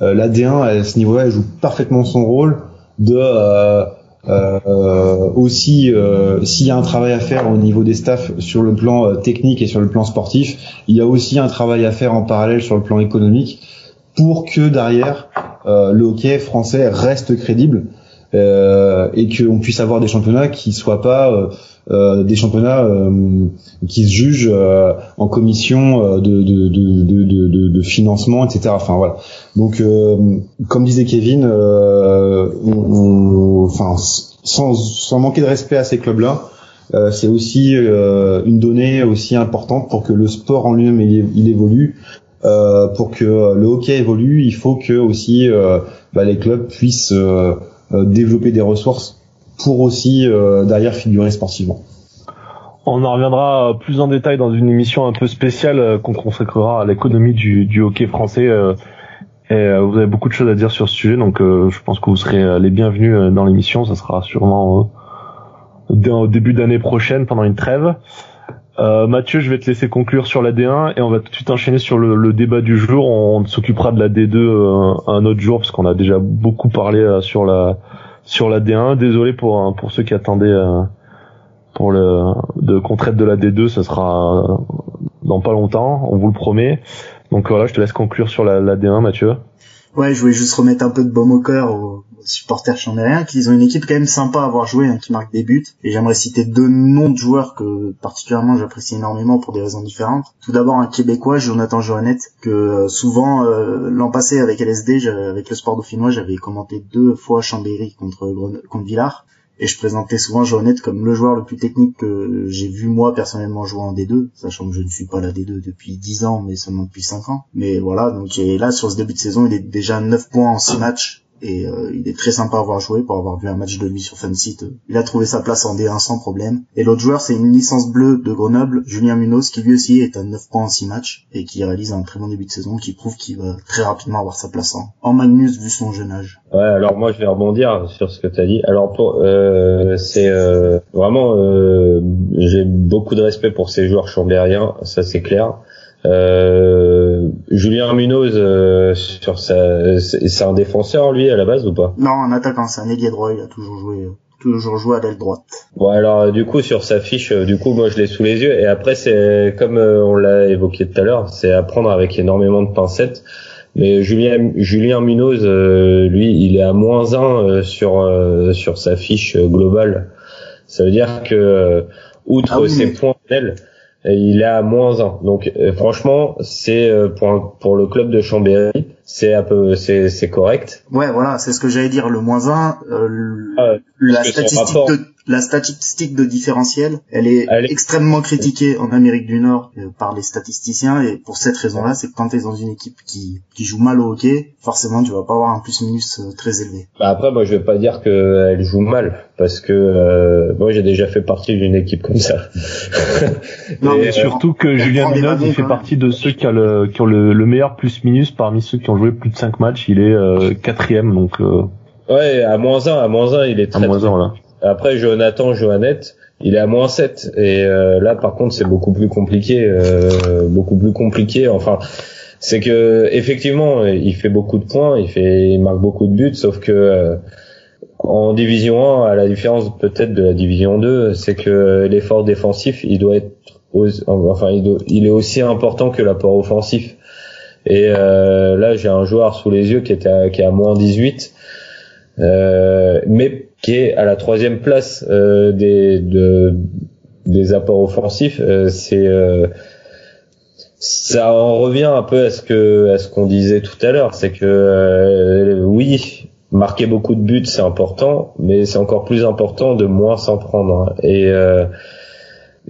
l'AD1 à ce niveau-là elle joue parfaitement son rôle de euh, aussi s'il y a un travail à faire au niveau des staffs sur le plan technique et sur le plan sportif il y a aussi un travail à faire en parallèle sur le plan économique pour que derrière euh, le hockey français reste crédible euh, et qu'on puisse avoir des championnats qui soient pas euh, euh des championnats euh, qui se jugent euh, en commission de, de, de, de, financement, etc. Enfin voilà. Donc, comme disait Kevin, on, enfin sans, sans manquer de respect à ces clubs-là, c'est aussi une donnée aussi importante pour que le sport en lui-même il, évolue, euh, pour que le hockey évolue, il faut que aussi euh, bah, les clubs puissent euh, développer des ressources pour aussi derrière figurer sportivement. On en reviendra plus en détail dans une émission un peu spéciale qu'on consacrera à l'économie du, du, hockey français. et vous avez beaucoup de choses à dire sur ce sujet, donc je pense que vous serez les bienvenus dans l'émission. Ça sera sûrement au début d'année prochaine pendant une trêve. Euh, Mathieu, je vais te laisser conclure sur la D1 et on va tout de suite enchaîner sur le, débat du jour. On, s'occupera de la D2 euh, un autre jour parce qu'on a déjà beaucoup parlé euh, sur la sur la D1. Désolé pour pour ceux qui attendaient pour le de qu'on traite de la D2, ce sera dans pas longtemps, on vous le promet. Donc voilà, je te laisse conclure sur la, la D1, Mathieu. Ouais, je voulais juste remettre un peu de baume au cœur supporters chambériens, qu'ils ont une équipe quand même sympa à avoir joué, hein, qui marque des buts. Et j'aimerais citer deux noms de joueurs que particulièrement j'apprécie énormément pour des raisons différentes. Tout d'abord un Québécois, Jonathan Joannette, que euh, souvent euh, l'an passé avec LSD, avec le sport dauphinois, j'avais commenté deux fois Chambéry contre, contre Villars et je présentais souvent Joannette comme le joueur le plus technique que j'ai vu moi personnellement jouer en D2, sachant que je ne suis pas la D2 depuis 10 ans, mais seulement depuis 5 ans. Mais voilà, donc et là sur ce début de saison, il est déjà 9 points en 6 matchs, et euh, il est très sympa à avoir joué pour avoir vu un match de lui sur Fansite. Il a trouvé sa place en D1 sans problème. Et l'autre joueur, c'est une licence bleue de Grenoble, Julien Munoz, qui lui aussi est à 9 points en 6 matchs et qui réalise un très bon début de saison, qui prouve qu'il va très rapidement avoir sa place en, Magnus vu son jeune âge. Ouais, alors moi je vais rebondir sur ce que tu as dit. Alors pour euh, c'est euh, vraiment euh, j'ai beaucoup de respect pour ces joueurs chambériens, ça c'est clair. Euh, Julien Munoz euh, sur sa, c'est un défenseur lui à la base ou pas? Non, un attaquant, c'est un ailier droit. Il a toujours joué, toujours joué à l'aile droite. Bon alors du coup sur sa fiche, euh, du coup moi je l'ai sous les yeux et après c'est comme on l'a évoqué tout à l'heure, c'est à prendre avec énormément de pincettes. Mais Julien Julien Munoz, lui, il est à moins 1 sur sur sa fiche globale. Ça veut dire que outre ah ses points il est à moins 1. Donc euh, franchement, c'est euh, pour, pour le club de Chambéry, c'est un peu c'est c'est correct. Ouais, voilà, c'est ce que j'allais dire le moins 1 euh, ah la statistique de la statistique de différentiel, elle est, extrêmement critiquée en Amérique du Nord euh, par les statisticiens et pour cette raison-là, c'est que quand tu es dans une équipe qui, qui joue mal au hockey, forcément tu vas pas avoir un plus-minus euh, très élevé. Bah après, moi je vais pas dire qu'elle joue mal parce que euh, moi j'ai déjà fait partie d'une équipe comme ça. non, mais surtout que Julien Munoz, il fait partie de ceux qui, a le, qui ont le, meilleur plus-minus parmi ceux qui ont joué plus de 5 matchs. Il est quatrième, donc. Ouais, à moins 1, à moins 1, il est très. À moins 1, voilà. Après, Jonathan Joannette, il est à moins 7. Et euh, là, par contre, c'est beaucoup plus compliqué. Euh, beaucoup plus compliqué. Enfin, c'est que effectivement, il fait beaucoup de points, il fait, il marque beaucoup de buts, sauf que euh, en division 1, à la différence peut-être de la division 2, c'est que l'effort défensif, il doit être, enfin, il, est aussi important que l'apport offensif. Et là, j'ai un joueur sous les yeux qui était à, qui est à moins 18. Euh, mais qui est à la troisième place euh, des de, des apports offensifs. Euh, c'est euh, ça en revient un peu à ce que à ce qu'on disait tout à l'heure, c'est que oui, marquer beaucoup de buts c'est important, mais c'est encore plus important de moins s'en prendre. Et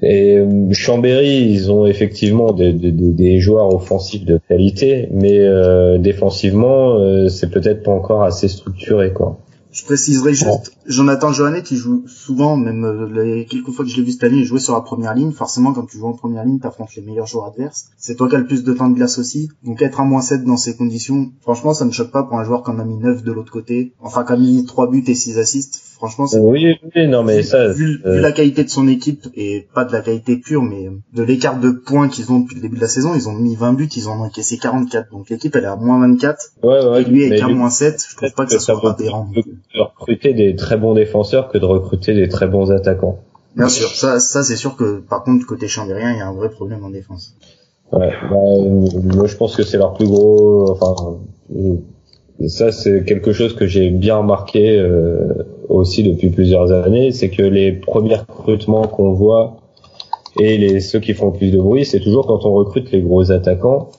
et Chambéry, ils ont effectivement des, des, des, joueurs offensifs de qualité, mais défensivement, c'est peut-être pas encore assez structuré, quoi. Je préciserai juste, Jonathan Johannet qui joue souvent, même euh, les quelques fois que je l'ai vu cette année, il jouait sur la première ligne. Forcément, quand tu joues en première ligne, t'affrontes les meilleurs joueurs adverses. C'est toi qui as le plus de temps de glace aussi. Donc être à moins 7 dans ces conditions, franchement, ça ne choque pas pour un joueur qui en a mis 9 de l'autre côté. Enfin, qui a mis 3 buts et 6 assists. Franchement, c'est... Oui, oui, non, mais ça... Vu, euh, la qualité de son équipe, et pas de la qualité pure, mais de l'écart de points qu'ils ont depuis le début de la saison, ils ont mis 20 buts, ils en ont encaissé 44. Donc l'équipe, elle est à moins 24. Ouais, ouais, et lui, est à moins 7, je trouve pas que ça soit aberrant. De recruter des très bons défenseurs que de recruter des très bons attaquants. Bien sûr, ça, ça c'est sûr que par contre côté Chambérien, il y a un vrai problème en défense. Ouais, bah, moi je pense que c'est leur plus gros. Enfin, ça c'est quelque chose que j'ai bien remarqué euh, aussi depuis plusieurs années, c'est que les premiers recrutements qu'on voit et les ceux qui font le plus de bruit, c'est toujours quand on recrute les gros attaquants.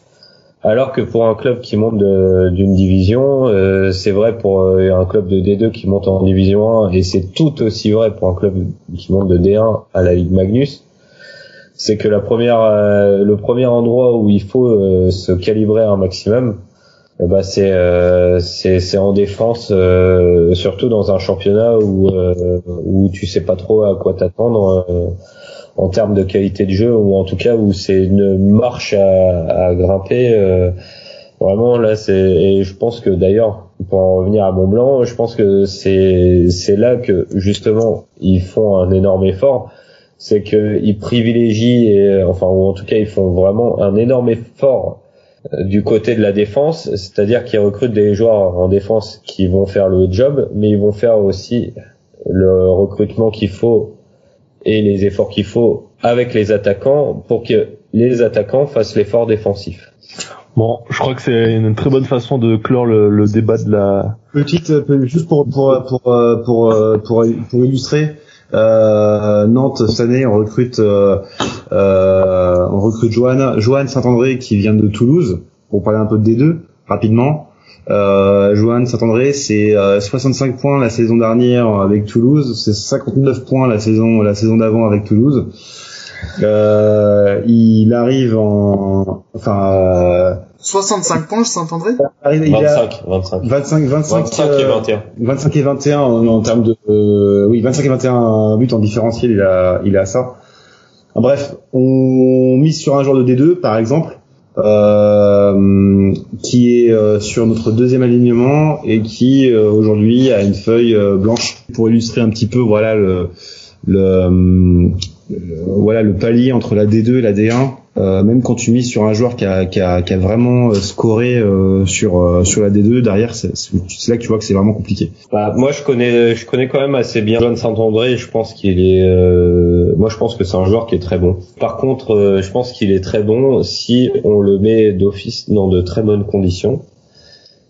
Alors que pour un club qui monte d'une division, euh, c'est vrai pour euh, un club de D2 qui monte en division 1, et c'est tout aussi vrai pour un club qui monte de D1 à la Ligue Magnus, c'est que la le premier endroit où il faut se calibrer un maximum, ben c'est c'est en défense, surtout dans un championnat où où tu sais pas trop à quoi t'attendre en termes de qualité de jeu ou en tout cas où c'est une marche à, à grimper. Euh, vraiment là, c'est et je pense que d'ailleurs pour en revenir à Mont Blanc, je pense que c'est c'est là que justement ils font un énorme effort, c'est que ils privilégient enfin ou en tout cas ils font vraiment un énorme effort euh, du côté de la défense, c'est-à-dire qu'ils recrutent des joueurs en défense qui vont faire le job, mais ils vont faire aussi le recrutement qu'il faut et les efforts qu'il faut avec les attaquants pour que les attaquants fassent l'effort défensif. Bon, je crois que c'est une très bonne façon de clore le, le débat de la. Petite, euh, juste pour pour pour euh, pour pour, pour, illustrer, euh, Nantes cette année on recrute euh, on recrute Johan Johan Saint-André qui vient de Toulouse pour parler un peu de D2 rapidement. Euh, Saint-André, c'est 65 points la saison dernière avec Toulouse, c'est 59 points la saison la saison d'avant avec Toulouse. Euh, il arrive en, enfin, 65 points, Saint-André. 25, 25, 25, 25, et 21. 25 et 21 en, termes de, euh, oui, 25 et 21 buts en différentiel, il a, il a ça. bref, on mise sur un joueur de D2, par exemple, euh, qui est euh, sur notre deuxième alignement et qui euh, aujourd'hui a une feuille blanche pour illustrer un petit peu, voilà le, le euh, voilà le palier entre la D2 et la D1 euh, même quand tu mises sur un joueur qui a, qui a, qui a vraiment euh, scoré euh, sur euh, sur la D2 derrière c'est là que tu vois que c'est vraiment compliqué. Bah, moi je connais je connais quand même assez bien John Saint-André je pense qu'il est moi je pense que c'est un joueur qui est très bon. Par contre je pense qu'il est très bon si on le met d'office dans de très bonnes conditions.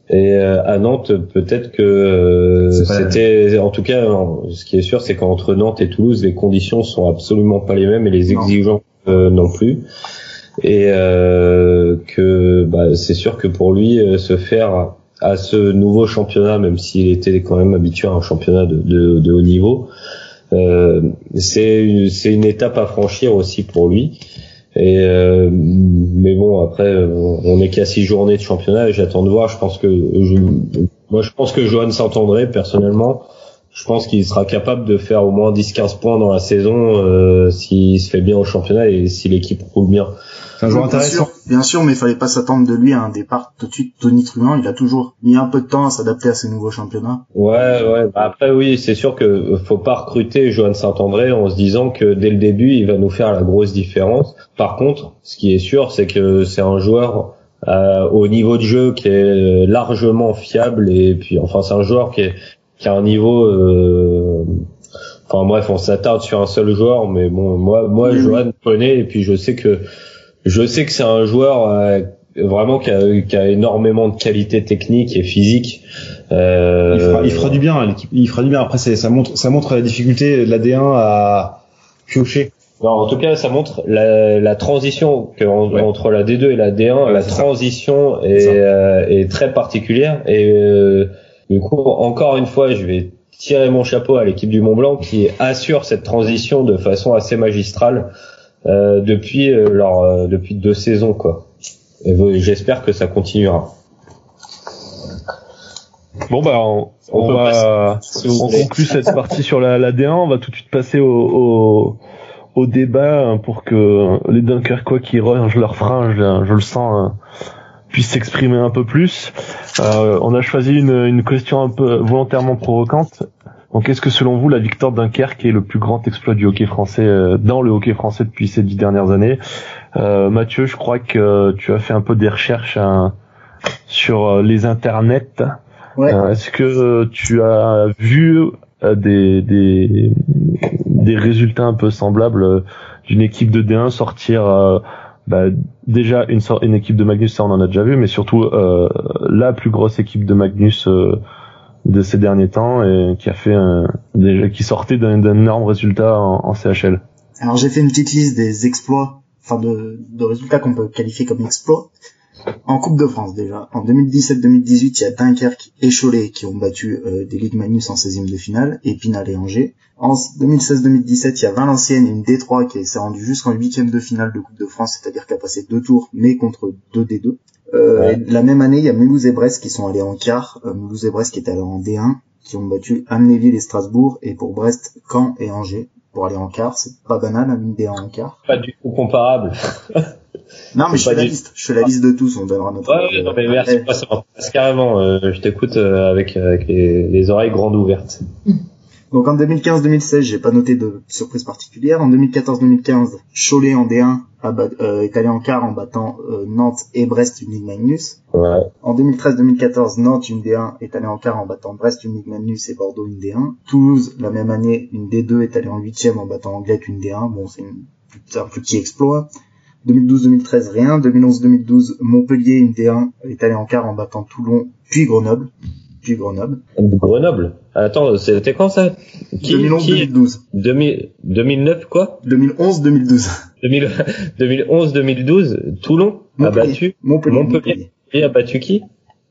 Et euh, à Nantes, peut-être que euh, c'était, en tout cas, ce qui est sûr, c'est qu'entre Nantes et Toulouse, les conditions sont absolument pas les mêmes et les exigences euh, non plus. Et que bah, c'est sûr que pour lui, se faire à ce nouveau championnat, même s'il était quand même habitué à un championnat de, de, de haut niveau, c'est c'est une étape à franchir aussi pour lui. Et euh, mais bon, après, euh, on est qu'à six journées de championnat et j'attends de voir. Je pense que je, moi, je pense que Johan s'entendrait personnellement. Je pense qu'il sera capable de faire au moins 10-15 points dans la saison euh, s'il se fait bien au championnat et si l'équipe roule bien. C'est un joueur intéressant. Bien sûr, mais il fallait pas s'attendre de lui à un départ tout de suite. Tony Truant, il a toujours mis un peu de temps à s'adapter à ce nouveau championnat. Ouais, ouais. Bah, après, oui, c'est sûr que faut pas recruter Johan Saint-André en se disant que dès le début, il va nous faire la grosse différence. Par contre, ce qui est sûr, c'est que c'est un joueur euh, au niveau de jeu qui est largement fiable et puis, enfin, c'est un joueur qui, est, qui a un niveau. Euh, enfin bref, on s'attarde sur un seul joueur, mais bon, moi, moi, Johan connaît et puis je sais que je sais que c'est un joueur euh, vraiment qui a, qui a, énormément de qualité technique et physique. Euh... Il, fera, il, fera, du bien, il fera du bien. Après, ça montre, ça montre la difficulté de la D1 à piocher. Non, en tout cas, ça montre la, la transition que entre la D2 et la D1. la transition est, euh, est, très particulière et euh, du coup, encore une fois, je vais tirer mon chapeau à l'équipe du Mont Blanc qui assure cette transition de façon assez magistrale. Euh, depuis euh, leur euh, depuis deux saisons quoi. Et j'espère que ça continuera. Bon bah on, on, va on conclut cette partie sur la, la, D1. On va tout de suite passer au, au, au débat hein, pour que les Dunkerquois qui rangent leur frein, je, je le sens, puissent s'exprimer un peu plus. Euh, on a choisi une, une question un peu volontairement provocante. Donc, est-ce que selon vous, la victoire de Dunkerque est le plus grand exploit du hockey français euh, dans le hockey français depuis ces dix dernières années? Euh, Mathieu, je crois que tu as fait un peu des recherches hein, sur euh, les internets. Ouais. est-ce que tu as vu des, des, des résultats un peu semblables d'une équipe de D1 sortir bah, déjà une, une équipe de Magnus, ça on en a déjà vu, mais surtout la plus grosse équipe de Magnus de ces derniers temps et qui a fait un, déjà qui sortait d'un énorme résultat en, en CHL. Alors j'ai fait une petite liste des exploits, enfin de, de résultats qu'on peut qualifier comme exploits. En Coupe de France déjà, en 2017-2018, il y a Dunkerque et Cholet qui ont battu euh, des Ligues Magnus en 16e de finale, et Pinal et Angers. En 2016-2017, il y a Valenciennes et une D3 qui s'est rendue jusqu'en 8e de finale de Coupe de France, c'est-à-dire qu'elle a passé deux tours, mais contre deux D2. Euh, La même année, il y a Mulhouse et Brest qui sont allés en quart. Euh, Mulhouse et Brest qui étaient allés en D1, qui ont battu Amnéville et Strasbourg, et pour Brest, Caen et Angers pour aller en quart. C'est pas banal, une D1 en quart. Pas du tout comparable. Non, mais je fais la liste. Je fais la liste de tous. On donnera notre. Ouais, non, mais merci. Moi, ça m'intéresse carrément. Euh, je t'écoute euh, avec, avec les, les oreilles grandes ouvertes. Donc en 2015-2016, j'ai pas noté de surprise particulière. En 2014-2015, Cholet en D1 euh, est allé en quart en battant euh, Nantes et Brest une Ligue Magnus. Ouais. En 2013-2014, Nantes une D1 est allé en quart en battant Brest une Ligue Magnus et Bordeaux une D1. Toulouse, la même année, une D2 est allée en huitième en battant Anglette une D1. Bon, c'est une- c'est un plus petit exploit. 2012-2013, rien. 2011-2012, Montpellier, une D1, est allé en quart en battant Toulon, puis Grenoble. Puis Grenoble. Grenoble. Attends, c'était quand ça Qui, qui 2011-2012. 2000 2009 quoi 2011-2012. 2000 2011-2012 Toulon a Montpellier. battu Montpellier. Montpellier. Et a battu qui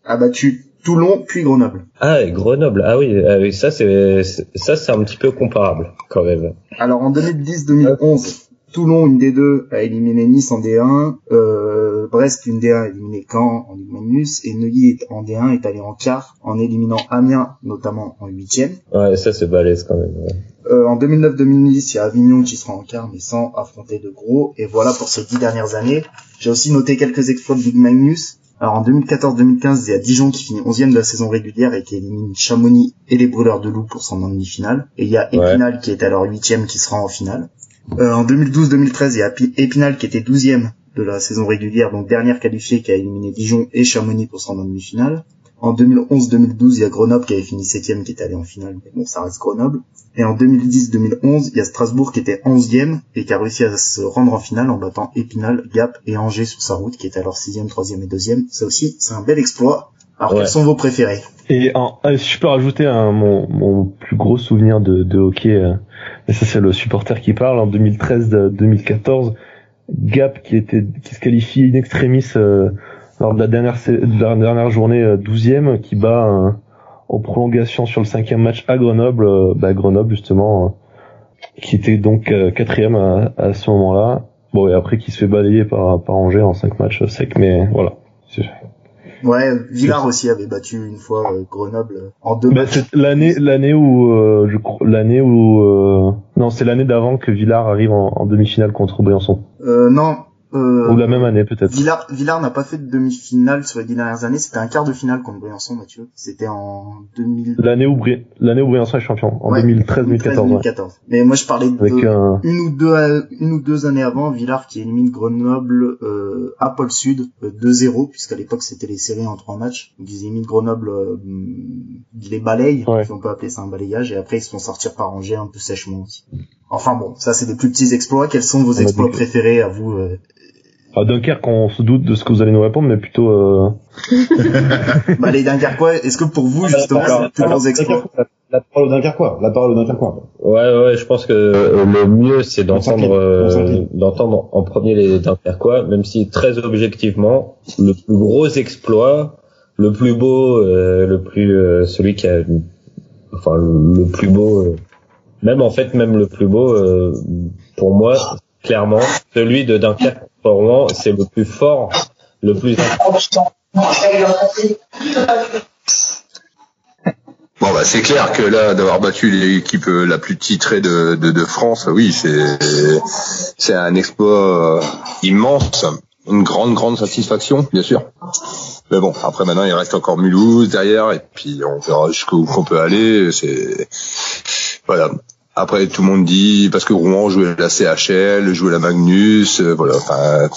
A battu Toulon, puis Grenoble. Ah, et Grenoble. Ah oui, ah ça c'est- ça c'est un petit peu comparable quand même. Alors en 2010-2011, Toulon, une D2, a éliminé Nice en D1, euh, Brest, une D1, a éliminé Caen en Ligue Magnus, et Neuilly en D1 est allé en quart en éliminant Amiens, notamment en huitième. Ouais, ça c'est balèze quand même. ouais. Euh, en 2009-2010, il y a Avignon qui sera en quart, mais sans affronter de gros. Et voilà pour ces dix dernières années. J'ai aussi noté quelques exploits de Ligue Magnus. Alors en 2014-2015, il y a Dijon qui finit 11e de la saison régulière et qui élimine Chamonix et les Brûleurs de Loup pour son demi-finale. Et il y a Ouais. Épinal qui est alors 8e qui sera en finale. Euh, en 2012-2013, il y a Pi- Épinal qui était 12e de la saison régulière, donc dernière qualifiée qui a éliminé Dijon et Chamonix pour son demi-finale. En 2011-2012, il y a Grenoble qui avait fini 7e qui est allé en finale, mais bon, ça reste Grenoble. Et en 2010-2011, il y a Strasbourg qui était 11e et qui a réussi à se rendre en finale en battant Épinal, Gap et Angers sur sa route qui était alors 6e, 3e et 2e. Ça aussi, c'est un bel exploit. Alors, Ouais. quels sont vos préférés? Et en, si je peux rajouter un, mon, mon plus gros souvenir de, de hockey, euh, et ça c'est le supporter qui parle, en 2013-2014, Gap qui était qui se qualifie in extremis euh, lors de la dernière de la dernière journée euh, 12e, qui bat euh, en prolongation sur le cinquième match à Grenoble, euh, bah, Grenoble justement, euh, qui était donc euh, quatrième à, à ce moment-là. Bon et après qui se fait balayer par, par Angers en cinq matchs secs, mais voilà. Ouais, Villars aussi avait battu une fois euh, Grenoble euh, en deux Bah, l'année l'année où euh, je crois l'année où euh, non c'est l'année d'avant que Villars arrive en, en demi-finale contre Briançon. Euh, non, euh, ou la même année peut-être. Villars, Villars n'a pas fait de demi-finale sur les dix dernières années. C'était un quart de finale contre Briançon, Mathieu. C'était en 2000. L'année où Bri l'année où Briançon est champion en Ouais, 2013 2014 ouais. 2014. Mais moi, je parlais de avec un une ou deux euh, une ou deux années avant, Villars qui élimine Grenoble euh, à Pôle Sud euh, 2-0 puisqu'à l'époque c'était les séries en trois matchs. Donc ils éliminent Grenoble, euh, ils les balayent, Ouais. si on peut appeler ça un balayage, et après ils se font sortir par Angers un peu sèchement aussi. Enfin bon, ça c'est des plus petits exploits. Quels sont vos exploits préférés à vous euh à Dunkerque on se doute de ce que vous allez nous répondre mais plutôt euh, Bah les Dunkerquois, est-ce que pour vous justement c'est plus gros exploits La parole au Dunkerquois. La parole au Dunkerquois. Ouais, ouais, je pense que le mieux c'est d'entendre euh, d'entendre en premier les Dunkerquois, même si très objectivement, le plus gros exploit, le plus beau, euh, le plus euh, celui qui a, enfin le, le plus beau, euh, même en fait même le plus beau, euh, pour moi, clairement, celui de Dunkerque c'est le plus fort, le plus Bon bah c'est clair que là d'avoir battu l'équipe euh, la plus titrée de, de, de France, oui c'est c'est un exploit euh, immense, une grande grande satisfaction bien sûr. Mais bon après maintenant il reste encore Mulhouse derrière et puis on verra jusqu'où qu'on peut aller. C'est voilà. Après tout le monde dit parce que Rouen jouait la CHL, jouait la Magnus, euh, voilà. Enfin,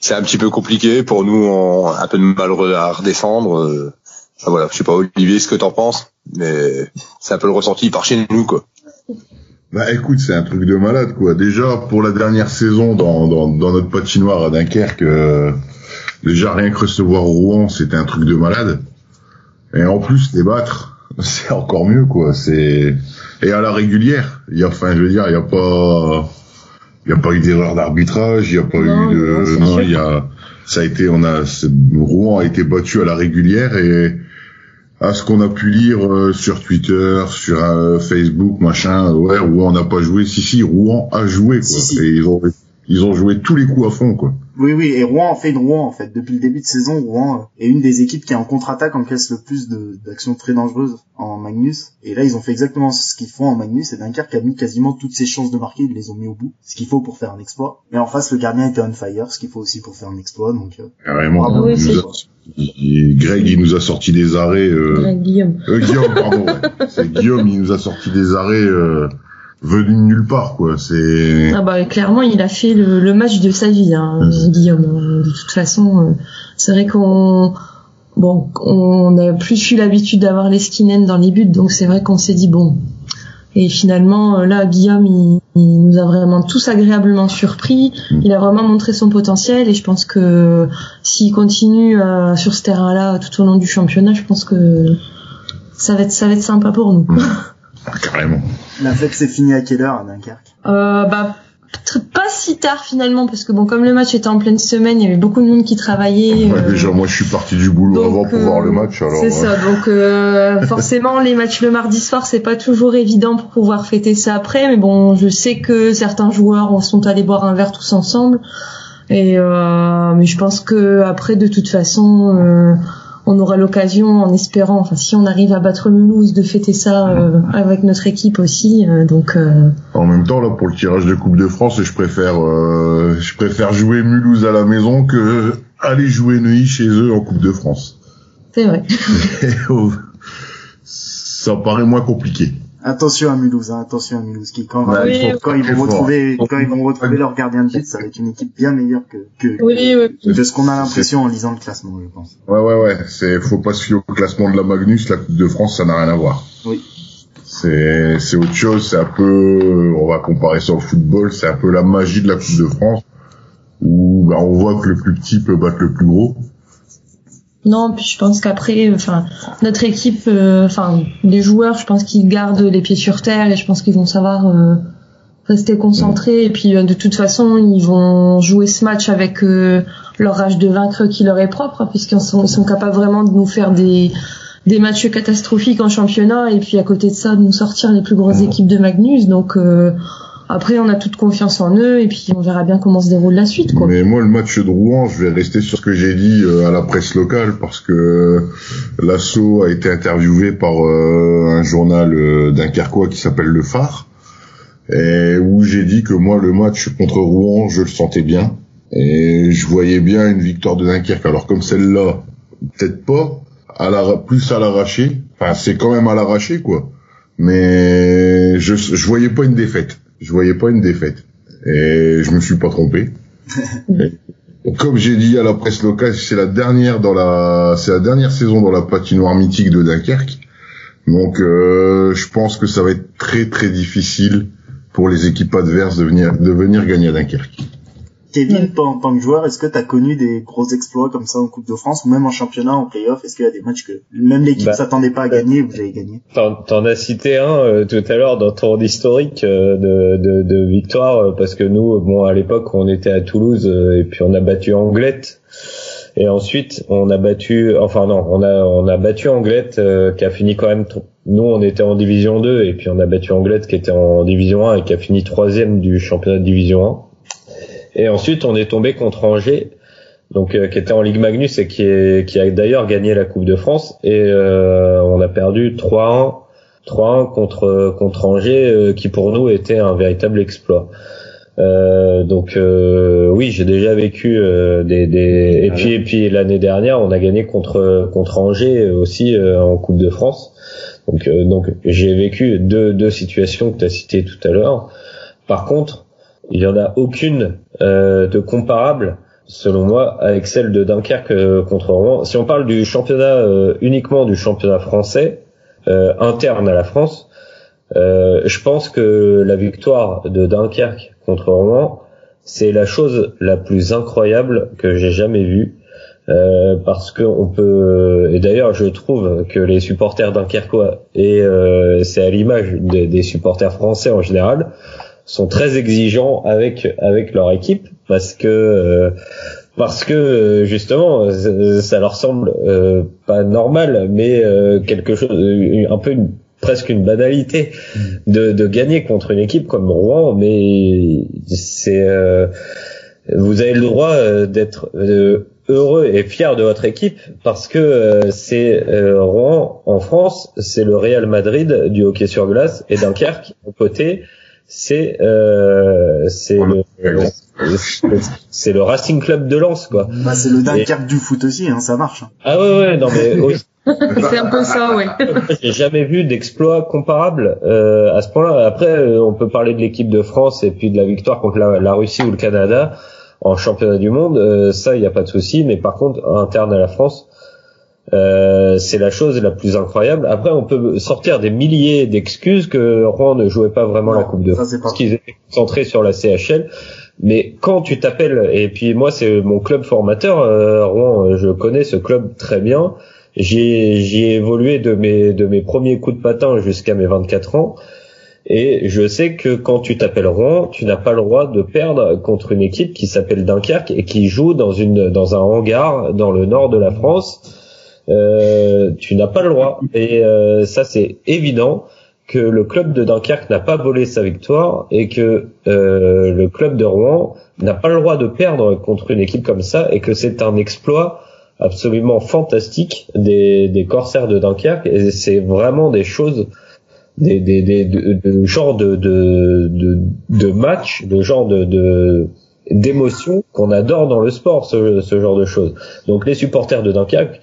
c'est un petit peu compliqué pour nous, un peu de mal à redescendre. euh, voilà, je sais pas Olivier ce que t'en penses, mais c'est un peu le ressenti par chez nous quoi. Bah écoute, c'est un truc de malade quoi. Déjà pour la dernière saison dans, dans, dans notre patinoire à Dunkerque, euh, déjà rien que recevoir Rouen, c'était un truc de malade. Et en plus les battre, c'est encore mieux quoi. C'est et à la régulière. Il y a, enfin je veux dire, il y a pas, il y a pas eu d'erreur d'arbitrage, il y a pas Non, eu de, non, non, il y a, ça a été, on a, Rouen a été battu à la régulière et à ce qu'on a pu lire euh, sur Twitter, sur euh, Facebook, machin, ouais, Rouen n'a pas joué. Si, si, Rouen a joué, quoi. Si, si. Et ils ont, ils ont joué tous les coups à fond, quoi. Oui, oui, et Rouen en fait une Rouen, en fait. Depuis le début de saison, Rouen est une des équipes qui en contre-attaque encaisse le plus d'actions très dangereuses en Magnus. Et là, ils ont fait exactement ce qu'ils font en Magnus, et Dunkerque a mis quasiment toutes ses chances de marquer, ils les ont mis au bout. Ce qu'il faut pour faire un exploit. Et en face, le gardien était on fire, ce qu'il faut aussi pour faire un exploit, donc... Euh... Carrément. Ah oui, Greg, il nous a sorti des arrêts... Euh... Guillaume. Euh, Guillaume, pardon. C'est Guillaume, il nous a sorti des arrêts... Euh venu de nulle part quoi. C'est ah bah clairement il a fait le, match de sa vie hein, Guillaume. De toute façon euh, c'est vrai qu'on bon on a plus eu l'habitude d'avoir les skinheads dans les buts donc c'est vrai qu'on s'est dit bon. Et finalement euh, là Guillaume il, nous a vraiment tous agréablement surpris. Mm. il a vraiment montré son potentiel et je pense que s'il continue euh, sur ce terrain là tout au long du championnat je pense que ça va être ça va être sympa pour nous mm. carrément la fête s'est finie à quelle heure à Dunkerque? Euh, Bah pas si tard finalement parce que bon comme le match était en pleine semaine il y avait beaucoup de monde qui travaillait ouais, euh, déjà moi je suis parti du boulot avant pour voir le match alors c'est ça donc euh, forcément les matchs le mardi soir c'est pas toujours évident pour pouvoir fêter ça après mais bon je sais que certains joueurs sont allés boire un verre tous ensemble et euh, mais je pense que après de toute façon euh, on aura l'occasion, en espérant, enfin si on arrive à battre Mulhouse, de fêter ça euh, avec notre équipe aussi. Euh, donc. Euh, en même temps, là, pour le tirage de Coupe de France, je préfère, je préfère jouer Mulhouse à la maison que aller jouer Neuilly chez eux en Coupe de France. C'est vrai. ça paraît moins compliqué. Attention à Mulhouse, hein, attention à Mulhouse qui quand, quand ils vont retrouver quand ils vont retrouver leur gardien de but, ça va être une équipe bien meilleure que que, oui, de ce qu'on a l'impression en lisant le classement, je pense. Ouais ouais ouais, c'est faut pas se fier au classement de la Magnus, la Coupe de France, ça n'a rien à voir. Oui. C'est c'est autre chose, c'est un peu on va comparer ça au football, c'est un peu la magie de la Coupe de France où bah, on voit que le plus petit peut battre le plus gros. Non, puis je pense qu'après, enfin, notre équipe, euh, enfin, les joueurs, je pense qu'ils gardent les pieds sur terre et je pense qu'ils vont savoir euh, rester concentrés. Et puis, euh, de toute façon, ils vont jouer ce match avec leur rage de vaincre qui leur est propre, puisqu'ils sont, capables vraiment de nous faire des des matchs catastrophiques en championnat et puis à côté de ça de nous sortir les plus grosses équipes de Magnus. Donc après, on a toute confiance en eux et puis on verra bien comment se déroule la suite. Quoi. Mais moi, le match de Rouen, je vais rester sur ce que j'ai dit euh, à la presse locale parce que l'assaut a été interviewé par euh, un journal euh, dunkerquois qui s'appelle Le Phare et où j'ai dit que moi, le match contre Rouen, je le sentais bien et je voyais bien une victoire de Dunkerque. Alors comme celle-là, peut-être pas, à la, plus à l'arraché. Enfin, c'est quand même à l'arraché, quoi. Mais je, je voyais pas une défaite je voyais pas une défaite. Et je me suis pas trompé. comme j'ai dit à la presse locale, c'est la dernière dans la, c'est la dernière saison dans la patinoire mythique de Dunkerque. Donc, euh, je pense que ça va être très très difficile pour les équipes adverses de venir, de venir gagner à Dunkerque. Kevin, toi, en tant que joueur, est-ce que tu as connu des gros exploits comme ça en Coupe de France ou même en championnat, en playoff? Est-ce qu'il y a des matchs que même l'équipe bah, s'attendait pas à gagner vous avez gagné? T'en as cité un euh, tout à l'heure dans ton historique euh, de, de, de, victoire euh, parce que nous, bon, à l'époque, on était à Toulouse et puis on a battu Anglette. Et ensuite, on a battu, enfin non, on a on a battu Anglette qui a fini quand même. Nous, on était en division 2 et puis on a battu Anglette qui était en division 1 et qui a fini troisième du championnat de division 1. Et ensuite, on est tombé contre Angers, donc euh, qui était en Ligue Magnus et qui, est, qui a d'ailleurs gagné la Coupe de France. Et euh, on a perdu 3-1, 3-1 contre contre Angers, euh, qui pour nous était un véritable exploit. donc oui, j'ai déjà vécu des, des... et puis et puis l'année dernière, on a gagné contre contre Angers aussi en Coupe de France. Donc donc j'ai vécu deux deux situations que tu as citées tout à l'heure. Par contre, il y en a aucune euh, de comparable selon moi avec celle de Dunkerque euh, contre Rouen. Si on parle du championnat euh, uniquement du championnat français interne à la France, je pense que la victoire de Dunkerque contre Rouen, c'est la chose la plus incroyable que j'ai jamais vue. Euh, parce que on peut et d'ailleurs je trouve que les supporters dunkerquois et euh, c'est à l'image des supporters français en général sont très exigeants avec avec leur équipe parce que euh, parce que euh, justement ça leur semble euh, pas normal mais quelque chose un peu une, presque une banalité de, de gagner contre une équipe comme Rouen, mais c'est euh, vous avez le droit euh, d'être euh, heureux et fier de votre équipe parce que c'est Rouen en France, c'est le Real Madrid du hockey sur glace et Dunkerque au côté, c'est c'est le c'est le Racing Club de Lens quoi. Bah, c'est le Dunkerque du foot aussi, hein, ça marche. Ah ouais ouais non mais c'est un peu ça, ouais. J'ai jamais vu d'exploit comparable euh, à ce point-là. Après, euh, on peut parler de l'équipe de France et puis de la victoire contre la, Russie ou le Canada en championnat du monde. Euh, ça, il n'y a pas de souci. Mais par contre, interne à la France, euh, c'est la chose la plus incroyable. Après, on peut sortir des milliers d'excuses que Rouen ne jouait pas vraiment la Coupe de France parce qu'ils étaient concentrés sur la CHL. Mais quand tu t'appelles, et puis moi c'est mon club formateur, Rouen, je connais ce club très bien. J'ai ai évolué de mes de mes premiers coups de patin jusqu'à mes 24 ans. Et je sais que quand tu t'appelles Rouen, tu n'as pas le droit de perdre contre une équipe qui s'appelle Dunkerque et qui joue dans une dans un hangar dans le nord de la France. Euh, tu n'as pas le droit. Et euh, ça c'est évident que le club de Dunkerque n'a pas volé sa victoire et que euh, le club de Rouen n'a pas le droit de perdre contre une équipe comme ça et que c'est un exploit absolument fantastique des, des corsaires de Dunkerque et c'est vraiment des choses des, des, des de, de, genre de, de, de, de match, de genre de, de d'émotion qu'on adore dans le sport, ce, ce genre de choses. Donc les supporters de Dunkerque,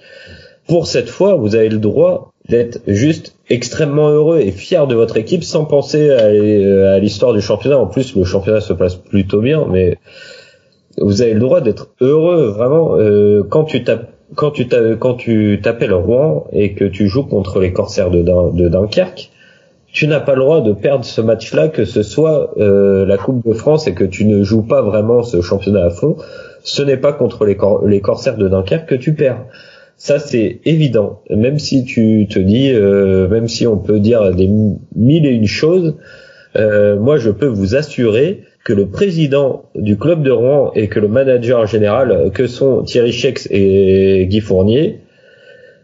pour cette fois, vous avez le droit d'être juste extrêmement heureux et fier de votre équipe sans penser à, à l'histoire du championnat. En plus, le championnat se passe plutôt bien, mais vous avez le droit d'être heureux vraiment euh, quand tu tapes quand tu quand tu t'appelles Rouen et que tu joues contre les Corsaires de, Dunkerque, tu n'as pas le droit de perdre ce match-là, que ce soit euh, la Coupe de France et que tu ne joues pas vraiment ce championnat à fond. Ce n'est pas contre les Corsaires de Dunkerque que tu perds. Ça c'est évident. Même si tu te dis, euh, même si on peut dire des mille et une choses, euh, moi je peux vous assurer que le président du club de Rouen et que le manager général, que sont Thierry Chex et Guy Fournier,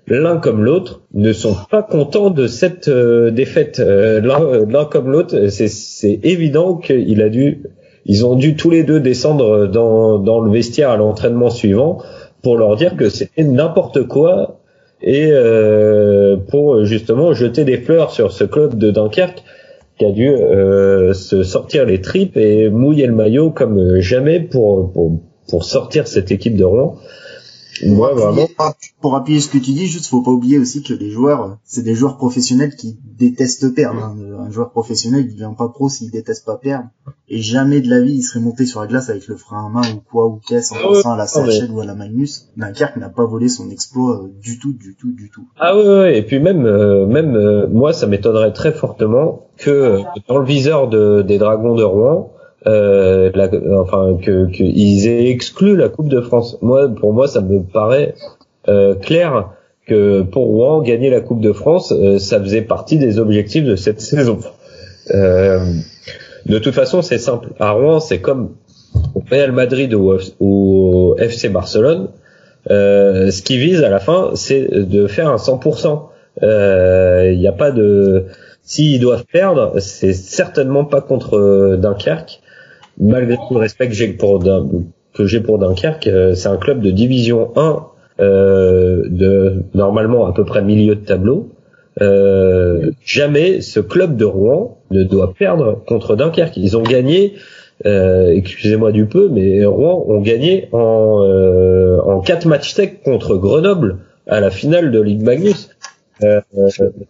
l'un comme l'autre, ne sont pas contents de cette euh, défaite. Euh, l'un comme l'autre, c'est évident qu'il a dû, ils ont dû tous les deux descendre dans, dans le vestiaire à l'entraînement suivant pour leur dire que c'était n'importe quoi et euh, pour justement jeter des fleurs sur ce club de Dunkerque qui a dû euh, se sortir les tripes et mouiller le maillot comme jamais pour, pour, pour sortir cette équipe de Rouen. Moi, vraiment. Pour appuyer ce que tu dis, juste faut pas oublier aussi que les joueurs, c'est des joueurs professionnels qui détestent perdre. Hein. Un joueur professionnel, il devient pas pro s'il déteste pas perdre. Et jamais de la vie, il serait monté sur la glace avec le frein à main ou quoi, ou caisse en ah pensant à la CHL ou à la Magnus. Dunkerque n'a pas volé son exploit euh, du tout, du tout, du tout. Ah ouais, ouais. et puis même, euh, même euh, moi, ça m'étonnerait très fortement que dans le viseur de, des Dragons de Rouen, euh, la, enfin que qu'ils aient exclu la Coupe de France. Moi, pour moi, ça me paraît euh, clair que pour Rouen gagner la Coupe de France, euh, ça faisait partie des objectifs de cette saison. Euh, de toute façon, c'est simple. À Rouen, c'est comme au Real Madrid ou au FC Barcelone. Euh, ce qui vise à la fin, c'est de faire un 100%. Il n'y a pas de s'ils doivent perdre, c'est certainement pas contre Dunkerque malgré tout le respect que j'ai pour Dunkerque, euh, c'est un club de division 1 euh, de normalement à peu près milieu de tableau. Euh, jamais ce club de Rouen ne doit perdre contre Dunkerque. Ils ont gagné, excusez-moi du peu, mais Rouen ont gagné en en quatre matchs tech contre Grenoble à la finale de Ligue Magnus.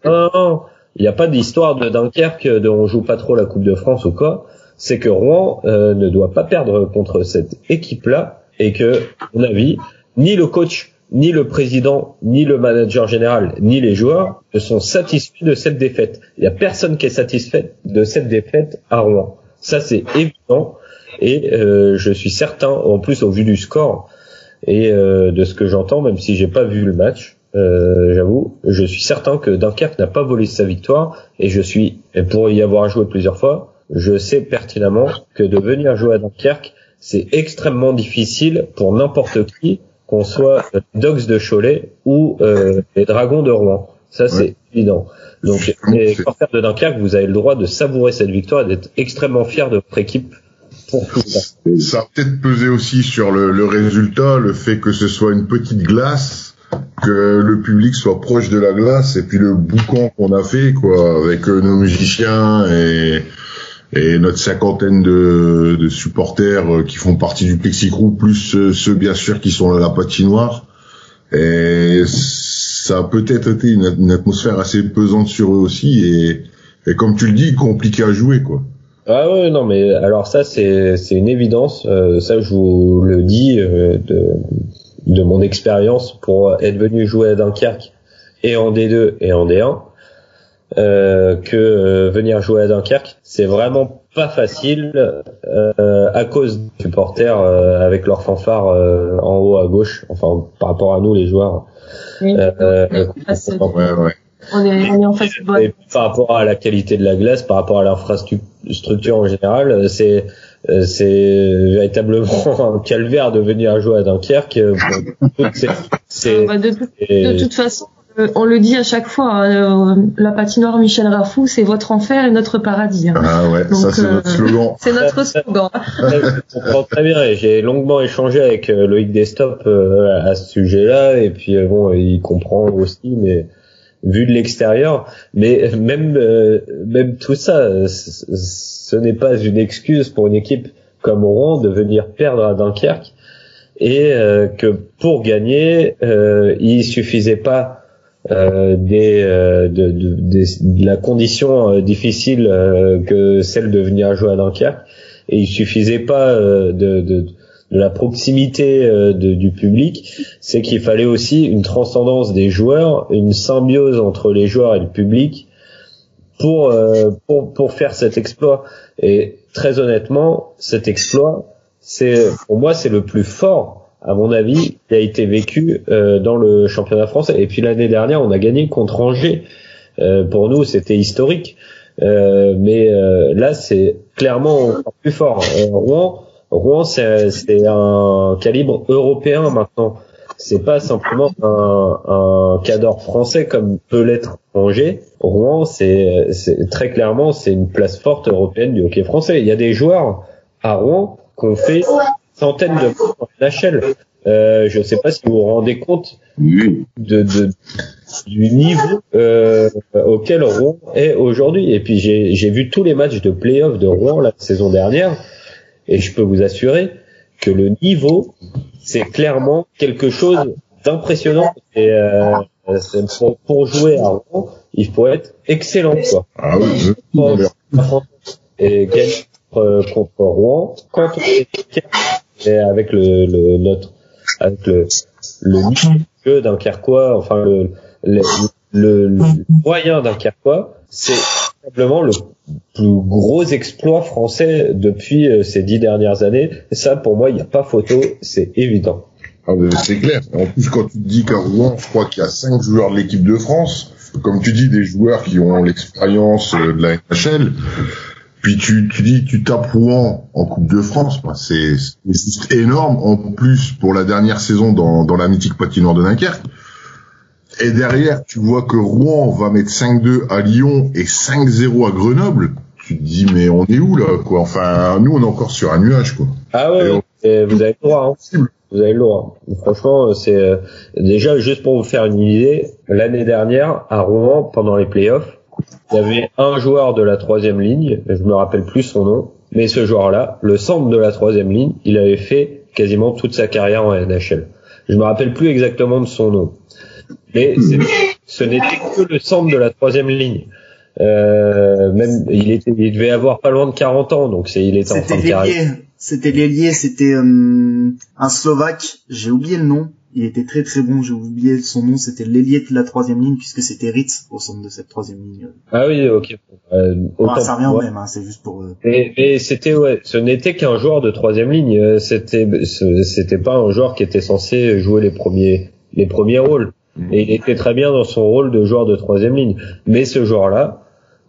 Non, il n'y a pas d'histoire de Dunkerque de on joue pas trop la Coupe de France ou quoi c'est que Rouen euh, ne doit pas perdre contre cette équipe-là et que, à mon avis, ni le coach, ni le président, ni le manager général, ni les joueurs ne sont satisfaits de cette défaite. Il n'y a personne qui est satisfait de cette défaite à Rouen. Ça, c'est évident. Et euh, je suis certain, en plus au vu du score et euh, de ce que j'entends, même si j'ai pas vu le match, j'avoue, je suis certain que Dunkerque n'a pas volé sa victoire et je suis, pour y avoir joué plusieurs fois, je sais pertinemment que de venir jouer à Dunkerque, c'est extrêmement difficile pour n'importe qui, qu'on soit Dogs de Cholet ou euh, les Dragons de Rouen. Ça, c'est évident. Donc, les supporters de Dunkerque, vous avez le droit de savourer cette victoire et d'être extrêmement fiers de votre équipe pour tout ça. Ça a peut-être pesé aussi sur le, le, résultat, le fait que ce soit une petite glace, que le public soit proche de la glace, et puis le boucan qu'on a fait, quoi, avec euh, nos musiciens et, et notre cinquantaine de, de supporters euh, qui font partie du Plexicrou, plus euh, ceux, bien sûr qui sont à la patinoire. Et ça a peut-être été une, atmosphère assez pesante sur eux aussi, et, et comme tu le dis, compliqué à jouer, quoi. Ah ouais, non, mais alors ça, c'est, c'est une évidence. Euh, ça, je vous le dis euh, de, de mon expérience pour être venu jouer à Dunkerque et en D2 et en D1. Euh, que euh, venir jouer à Dunkerque, c'est vraiment pas facile euh, à cause des supporters avec leur fanfare en haut à gauche, enfin par rapport à nous les joueurs. Oui, ouais, ouais. On est, on est en face et, par rapport à la qualité de la glace, par rapport à l'infrastructure en général, c'est c'est véritablement un calvaire de venir jouer à Dunkerque. c'est, c'est, bah, de, de, toute façon, euh, on le dit à chaque fois, euh, la patinoire Michel Rafou, c'est votre enfer et notre paradis. Hein. Ah ouais, Donc, ça c'est notre slogan. c'est notre slogan. Je comprends très bien et j'ai longuement échangé avec Loïc Destop à ce sujet-là et puis bon, il comprend aussi, mais vu de l'extérieur, mais même même tout ça, ce n'est pas une excuse pour une équipe comme Rouen de venir perdre à Dunkerque et euh, que pour gagner, euh, il suffisait pas euh, des, de, de, de, la condition difficile que celle de venir jouer à Dunkerque et il suffisait pas de, de de la proximité euh, de, du public, c'est qu'il fallait aussi une transcendance des joueurs, une symbiose entre les joueurs et le public pour euh, pour, pour faire cet exploit. Et très honnêtement, cet exploit, c'est pour moi c'est le plus fort à mon avis qui a été vécu euh, dans le championnat français. Et puis l'année dernière, on a gagné contre Angers. pour nous, c'était historique. mais là, c'est clairement plus fort. Rouen Rouen, c'est un calibre européen maintenant. C'est pas simplement un, un cadre français comme peut l'être Angers. Rouen, c'est très clairement c'est une place forte européenne du hockey français. Il y a des joueurs à Rouen qu'on fait centaines de NHL. Euh, je ne sais pas si vous vous rendez compte de, de du niveau euh, auquel Rouen est aujourd'hui. Et puis j'ai vu tous les matchs de playoff de Rouen la saison dernière. Et je peux vous assurer que le niveau, c'est clairement quelque chose d'impressionnant. Et euh, pour, pour, jouer à Rouen, il faut être excellent. Quoi. Ah oui, et gagner contre Rouen, quand on est avec le, le notre avec le le d'un Carquois, enfin le le, le, le moyen d'un Carquois, c'est simplement le plus gros exploit français depuis euh, ces dix dernières années. Et ça, pour moi, il n'y a pas photo, c'est évident. Ah, c'est clair. En plus, quand tu dis qu'à Rouen, je crois qu'il y a cinq joueurs de l'équipe de France, comme tu dis, des joueurs qui ont l'expérience euh, de la NHL, puis tu, tu dis tu tapes Rouen en Coupe de France, bah, c'est juste énorme. En plus, pour la dernière saison dans, dans la mythique patinoire de Dunkerque, et derrière, tu vois que Rouen va mettre 5-2 à Lyon et 5-0 à Grenoble. Tu te dis, mais on est où là, quoi? Enfin, nous, on est encore sur un nuage, quoi. Ah ouais, vous avez le droit. Hein. Vous avez le droit. Franchement, c'est euh, déjà juste pour vous faire une idée. L'année dernière, à Rouen, pendant les playoffs, il y avait un joueur de la troisième ligne. Je me rappelle plus son nom, mais ce joueur-là, le centre de la troisième ligne, il avait fait quasiment toute sa carrière en NHL. Je me rappelle plus exactement de son nom. Mais ce n'était que le centre de la troisième ligne. Euh, même il était, il devait avoir pas loin de 40 ans, donc c'est, il était en fin de carrière. C'était l'ailier, c'était euh, un Slovaque. J'ai oublié le nom. Il était très très bon. J'ai oublié son nom. C'était l'ailier de la troisième ligne puisque c'était Ritz au centre de cette troisième ligne. Ah oui, ok. Euh, ah, ça revient au même. Hein, c'est juste pour. Euh... Et, et c'était ouais, ce n'était qu'un joueur de troisième ligne. Euh, c'était, c'était pas un joueur qui était censé jouer les premiers, les premiers rôles. Et il était très bien dans son rôle de joueur de troisième ligne. Mais ce joueur-là,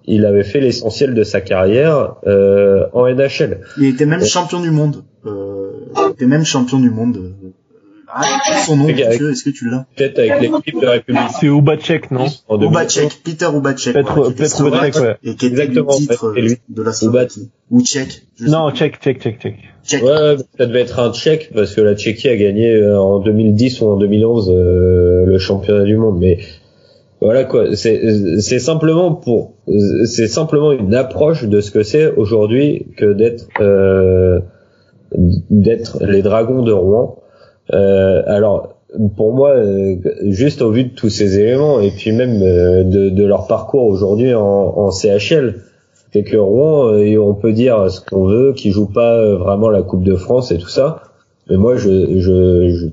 il avait fait l'essentiel de sa carrière euh, en NHL. Il était même champion du monde. Euh, il était même champion du monde euh, son nom, est-ce que tu l'as Peut-être avec l'équipe de République. C'est Ubacek, non Ubacek, Peter Ubacek. Petre, Petre Ubacek, ouais. Et qui était Exactement, le titre ouais, c'est lui. de la Slovaquie. Ou tchèque. Non, check, check, check. Tchèque. Ouais, ça devait être un Tchèque parce que la Tchéquie a gagné euh, en 2010 ou en 2011 euh, le championnat du monde. Mais voilà quoi, c'est c'est simplement pour c'est simplement une approche de ce que c'est aujourd'hui que d'être euh, d'être les Dragons de Rouen. Euh, alors pour moi, euh, juste au vu de tous ces éléments et puis même euh, de, de leur parcours aujourd'hui en, en CHL, c'est que Rouen, et on peut dire ce qu'on veut, qui joue pas vraiment la Coupe de France et tout ça. Mais moi, je, je, je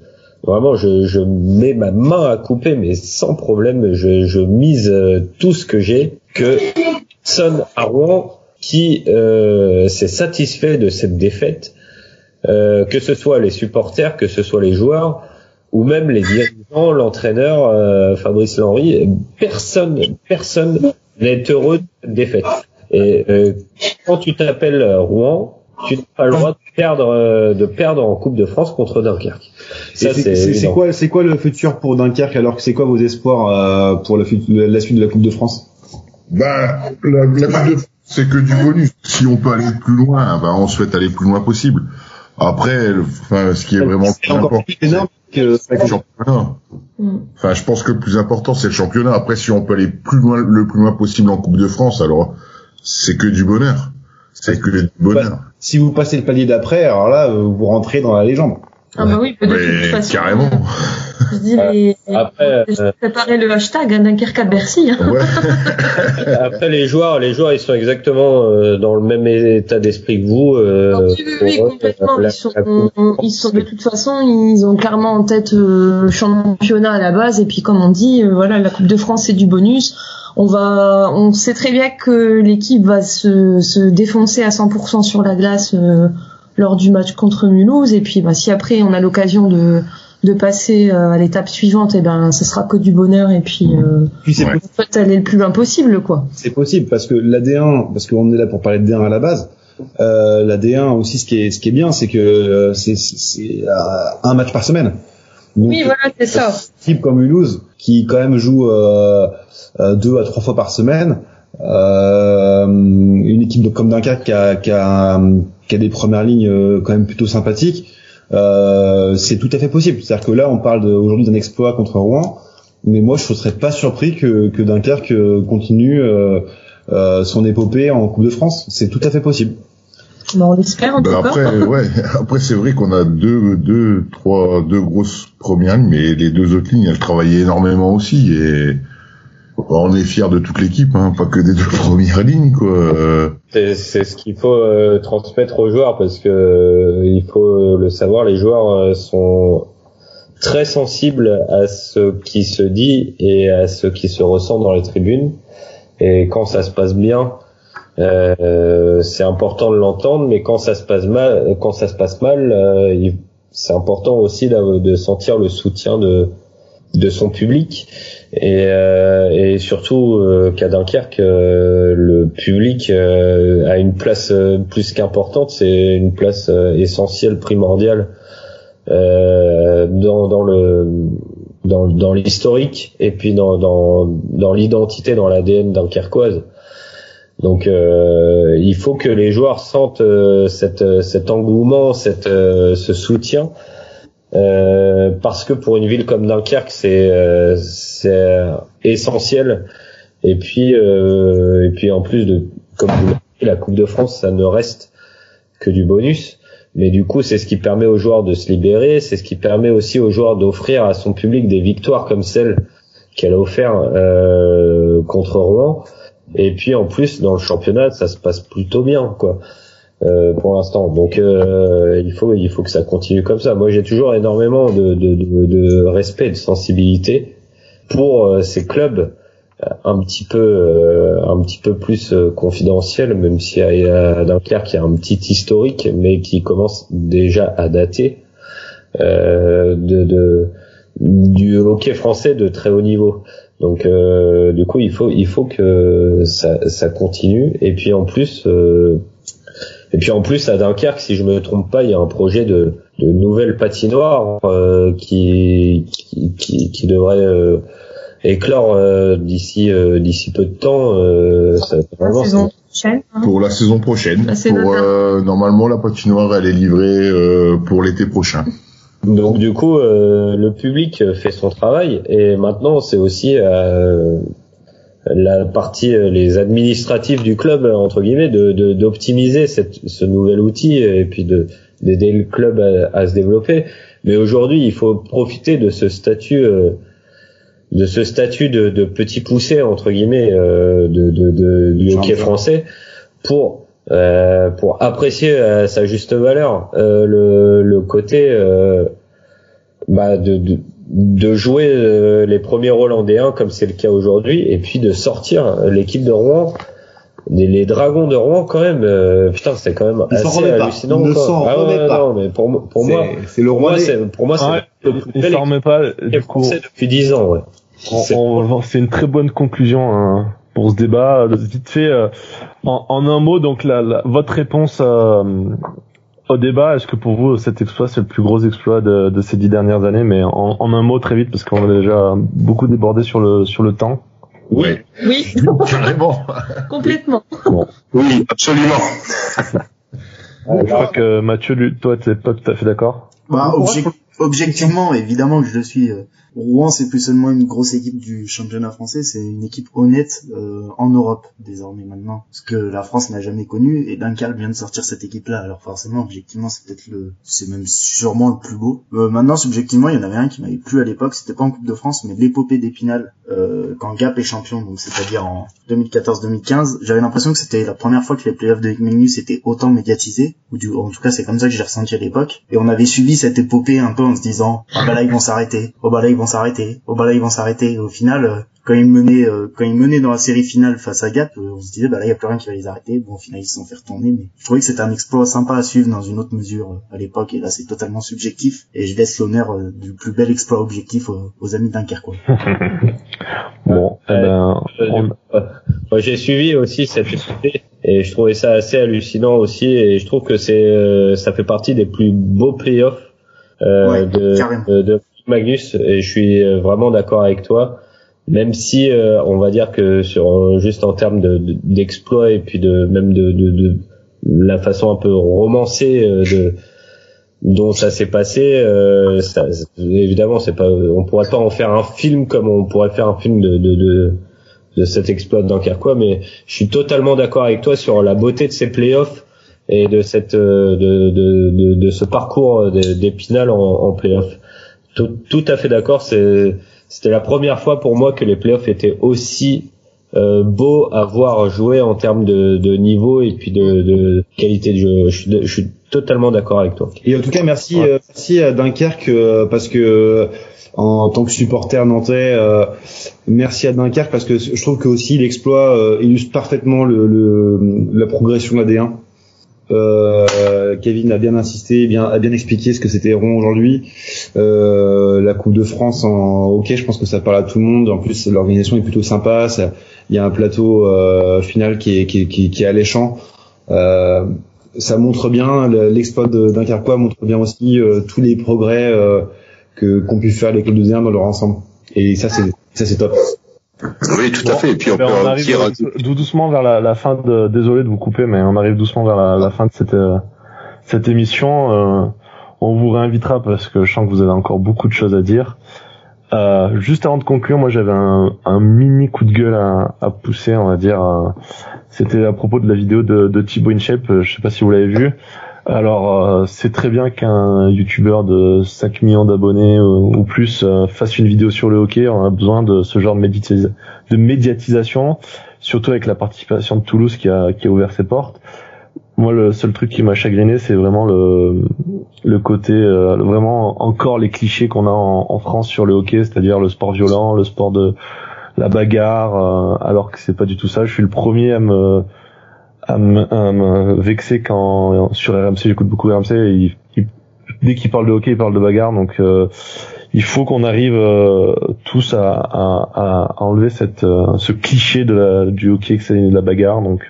vraiment, je, je mets ma main à couper, mais sans problème, je, mise tout ce que j'ai que personne à Rouen qui euh, s'est satisfait de cette défaite, euh, que ce soit les supporters, que ce soit les joueurs, ou même les dirigeants, l'entraîneur euh, Fabrice Lenry, personne, personne n'est heureux de cette défaite. Et euh, quand tu t'appelles Rouen, tu n'as pas le droit de perdre, euh, de perdre en Coupe de France contre Dunkerque. Ça, c'est- quoi, c'est quoi le futur pour Dunkerque alors que c'est quoi vos espoirs euh, pour la, suite de la Coupe de France? Ben, la, la Coupe de France, c'est que du bonus. Si on peut aller plus loin, ben, on souhaite aller le plus loin possible. Après, le- enfin, ce qui est vraiment C'est plus encore important, plus énorme que c'est le championnat. Mm. Enfin, je pense que le plus important, c'est le championnat. Après, si on peut aller plus loin, le plus loin possible en Coupe de France, alors c'est que du bonheur. C'est que du bonheur. si vous passez le palier d'après, alors là, euh, vous rentrez dans la légende. Ah bah oui, de toute Mais façon. carrément. Je dis les. Après, J'ai euh, préparé le hashtag à Dunkerque à Bercy. hein. Ouais. Après les joueurs, les joueurs, ils sont exactement euh, dans le même état d'esprit que vous. euh, Ah oui, oui, oui, pour eux, complètement. la- Ils sont, la ils sont de toute façon, ils ont clairement en tête euh, le championnat à la base. Et puis, comme on dit, euh, voilà, la Coupe de France c'est du bonus. On va, on sait très bien que l'équipe va se, se défoncer à 100% sur la glace euh, lors du match contre Mulhouse. Et puis, bah, si après on a l'occasion de de passer euh, à l'étape suivante, et ben, ce sera que du bonheur. Et puis, euh, Puis c'est Ouais. aller le plus loin possible, quoi. C'est possible parce que la D1, parce qu'on est là pour parler de D1 à la base. Euh, la D1 aussi, ce qui est, ce qui est bien, c'est que euh, c'est, euh, un match par semaine. Donc, Oui, voilà, c'est ça. type comme Mulhouse, qui quand même joue euh, euh, deux à trois fois par semaine, euh, une équipe de- comme Dunkerque qui a, qui a, qui a des premières lignes euh, quand même plutôt sympathiques, euh, c'est tout à fait possible. C'est-à-dire que là, on parle de- aujourd'hui d'un exploit contre Rouen, mais moi, je ne serais pas surpris que, que Dunkerque euh, continue euh, euh, son épopée en Coupe de France. C'est tout à fait possible. Bah, on l'espère en Ben tout cas. après, ouais. Après, c'est vrai qu'on a deux, deux, trois, deux grosses premières lignes, mais les deux autres lignes, elles travaillaient énormément aussi. Et on est fiers de toute l'équipe, hein, pas que des deux premières lignes, quoi. C'est c'est ce qu'il faut euh, transmettre aux joueurs parce que euh, il faut le savoir, les joueurs euh, sont très sensibles à ce qui se dit et à ce qui se ressent dans les tribunes. Et quand ça se passe bien, euh, c'est important de l'entendre, mais quand ça se passe mal, quand ça se passe mal, euh, il- c'est important aussi de sentir le soutien de de son public et, euh, et surtout euh, qu'à Dunkerque euh, le public euh, a une place euh, plus qu'importante. C'est une place essentielle primordiale dans, dans le dans, dans l'historique et puis dans dans, dans l'identité dans l'ADN dunkerquoise. Donc euh, il faut que les joueurs sentent euh, cet engouement cette, euh, ce soutien euh, parce que pour une ville comme Dunkerque, c'est euh, essentiel. Et puis euh, et puis en plus de comme vous dit, la Coupe de France, ça ne reste que du bonus. Mais du coup, c'est ce qui permet aux joueurs de se libérer, c'est ce qui permet aussi aux joueurs d'offrir à son public des victoires comme celle qu'elle a offert euh, contre Rouen. Et puis en plus, dans le championnat, ça se passe plutôt bien, quoi euh, pour l'instant. Donc euh, il faut il faut que ça continue comme ça. Moi j'ai toujours énormément de, de, de, de respect, de sensibilité pour euh, ces clubs euh, un petit peu un petit peu plus confidentiels, même si à, à Dunkerque y a un petit historique, mais qui commence déjà à dater de, du hockey français de très haut niveau. Donc du coup il faut il faut que ça, ça continue et puis en plus Et puis en plus à Dunkerque, si je me trompe pas, il y a un projet de, de nouvelle patinoire euh, qui, qui, qui, devrait euh, éclore euh, d'ici d'ici peu de temps. Ça, la saison prochaine, hein. Pour la saison prochaine. pour, normalement, la patinoire elle est livrée pour l'été prochain. Donc du coup, le public fait son travail et maintenant c'est aussi la partie euh, les administratifs du club entre guillemets de d'optimiser ce nouvel outil et puis de d'aider le club à, se développer. Mais aujourd'hui il faut profiter de ce statut euh, de ce statut de, de petit poussé entre guillemets euh, de, de, de du hockey français pour euh, pour apprécier à sa juste valeur. Le, le côté bah de, de de jouer euh, les premiers rôles en D1 comme c'est le cas aujourd'hui et puis de sortir l'équipe de Rouen les, dragons de Rouen quand même euh, putain c'est quand même assez hallucinant ne s'en ah ouais, pas. non mais pour pour moi c'est le roi pour moi c'est le plus bel pas du coup. depuis 10 ans ouais. C'est une très bonne conclusion hein, pour ce débat. Vite fait euh, en, en, un mot donc la, votre réponse au débat, est-ce que pour vous cet exploit c'est le plus gros exploit de, de ces dix dernières années? Mais en, en, un mot très vite parce qu'on a déjà beaucoup débordé sur le sur le temps. Oui. Oui. Carrément. Complètement. Bon. Oui, absolument. Je crois que Mathieu, toi, t'es pas tout à fait d'accord. Bah, objectivement, évidemment que je le suis. Rouen, c'est plus seulement une grosse équipe du championnat français, c'est une équipe honnête euh, en Europe désormais maintenant, ce que la France n'a jamais connu. Et Dunkerque vient de sortir cette équipe-là, alors forcément, objectivement, c'est peut-être le, c'est même sûrement le plus beau. Euh, maintenant, subjectivement, il y en avait un qui m'avait plu à l'époque, c'était pas en Coupe de France, mais l'épopée d'Épinal euh, quand Gap est champion, donc c'est-à-dire en 2014-2015. J'avais l'impression que c'était la première fois que les playoffs de Magnus étaient autant médiatisés, ou du, en tout cas, c'est comme ça que j'ai ressenti à l'époque. Et on avait suivi cette épopée un peu en se disant, ah bah là ils vont s'arrêter, oh bah là s'arrêter. Oh bah là ils vont s'arrêter. Au final, euh, quand ils menaient, euh, quand ils menaient dans la série finale face à Gap, euh, on se disait bah là il y a plus rien qui va les arrêter. Bon au final ils se sont fait retourner, mais je trouvais que c'était un exploit sympa à suivre dans une autre mesure à l'époque. Et là c'est totalement subjectif. Et je laisse l'honneur du plus bel exploit objectif aux, amis Dunkerque. bon, ben, j'ai suivi aussi cette et je trouvais ça assez hallucinant aussi et je trouve que c'est ça fait partie des plus beaux playoffs euh, de, de, Magnus et je suis euh, vraiment d'accord avec toi. Même si euh, on va dire que sur juste en termes d'exploit et puis de même de, de, de, la façon un peu romancée de dont ça s'est passé euh, ça, évidemment c'est pas on pourrait pas en faire un film comme on pourrait faire un film de de, de, de cet exploit quoi mais je suis totalement d'accord avec toi sur la beauté de ces playoffs et de cette de, de, de, de ce parcours d'Épinal en, en playoff tout, tout à fait d'accord. C'était la première fois pour moi que les playoffs étaient aussi euh, beaux à voir jouer en termes de, de niveau et puis de, de qualité de jeu. Je suis, je suis totalement d'accord avec toi. Et en tout cas, merci, euh, merci à Dunkerque euh, parce que en tant que supporter nantais, euh, merci à Dunkerque parce que je trouve que aussi l'exploit illustre parfaitement le, le, la progression de la D1. Euh, Kevin a bien insisté, bien, a bien expliqué ce que c'était rond aujourd'hui. Euh, la Coupe de France en hockey, je pense que ça parle à tout le monde. En plus, l'organisation est plutôt sympa. Il y a un plateau euh, final qui est, qui, qui, qui est alléchant. Euh, ça montre bien l'exploit Dunkerquois montre bien aussi euh, tous les progrès euh, que qu'ont pu faire les clubs de dans leur ensemble. Et ça, c'est ça, c'est top. Oui, tout à fait. Et puis on, ben, on arrive doucement vers la, la, fin de. Désolé de vous couper, mais on arrive doucement vers la, la fin de cette euh, cette émission. Euh, on vous réinvitera parce que je sens que vous avez encore beaucoup de choses à dire. Euh, juste avant de conclure, moi j'avais un, mini coup de gueule à, pousser, on va dire. Euh, c'était à propos de la vidéo de, de Thibaut InShape. Je sais pas si vous l'avez vu. Alors, euh, c'est très bien qu'un youtubeur de 5 millions d'abonnés ou, plus euh, fasse une vidéo sur le hockey. On a besoin de ce genre de, de médiatisation, surtout avec la participation de Toulouse qui a, qui a ouvert ses portes. Moi, le seul truc qui m'a chagriné, c'est vraiment le, le côté, euh, vraiment encore les clichés qu'on a en, en, France sur le hockey, c'est-à-dire le sport violent, le sport de la bagarre, alors que c'est pas du tout ça. Je suis le premier à me à me, vexer quand sur RMC j'écoute beaucoup RMC et dès qu'il parle de hockey il parle de bagarre donc euh, il faut qu'on arrive euh, tous à, à, à, enlever cette euh, ce cliché de la, du hockey que c'est de la bagarre donc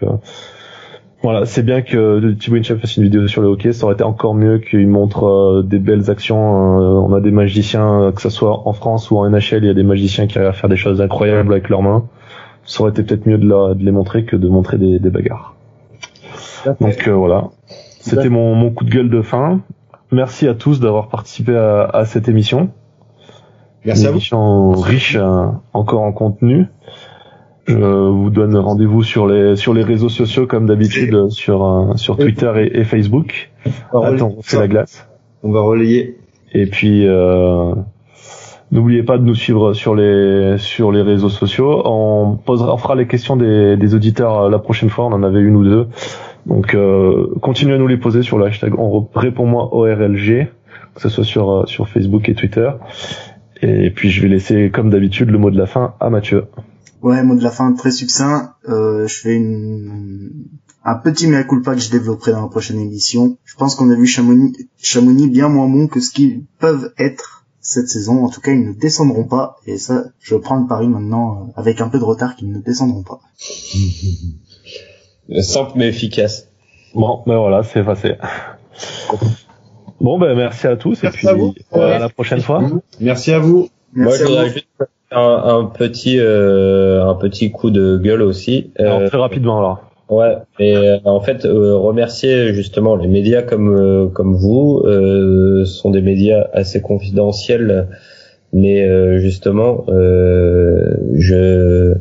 Voilà, c'est bien que Thibaut Inchep fasse une vidéo sur le hockey. Ça aurait été encore mieux qu'il montre euh, des belles actions. Euh, on a des magiciens, que ce soit en France ou en NHL, il y a des magiciens qui arrivent à faire des choses incroyables avec leurs mains. Ça aurait été peut-être mieux de, de, les montrer que de montrer des, des bagarres. Donc euh, voilà, c'était mon, mon, coup de gueule de fin. Merci à tous d'avoir participé à, à, cette émission. Merci Une émission riche encore en contenu. Je vous donne rendez-vous sur les sur les réseaux sociaux comme d'habitude sur euh, sur Twitter et, et Facebook. Attends, on fait la glace. On va relayer. Et puis euh, n'oubliez pas de nous suivre sur les sur les réseaux sociaux. On posera, on fera les questions des, des auditeurs la prochaine fois. On en avait une ou deux. Donc euh, continuez à nous les poser sur le hashtag on répond-moi ORLG, que ce soit sur euh, sur Facebook et Twitter. Et puis je vais laisser comme d'habitude le mot de la fin à Mathieu. Ouais, mot de la fin très succinct. Euh, je fais une... un petit mea culpa que je développerai dans la prochaine émission. Je pense qu'on a vu Chamonix, Chamonix bien moins bon que ce qu'ils peuvent être cette saison. En tout cas, ils ne descendront pas. Et ça, je prends le pari maintenant euh, avec un peu de retard qu'ils ne descendront pas. Simple mais efficace. Bon, ben voilà, c'est passé. Bon, ben merci à tous merci et puis à, vous. à la prochaine fois. Merci à vous. Merci Moi, voudrais juste un, un, petit euh, un petit coup de gueule aussi. Alors, très rapidement alors. Ouais, et euh, en fait euh, remercier justement les médias comme euh, comme vous euh, sont des médias assez confidentiels, mais justement je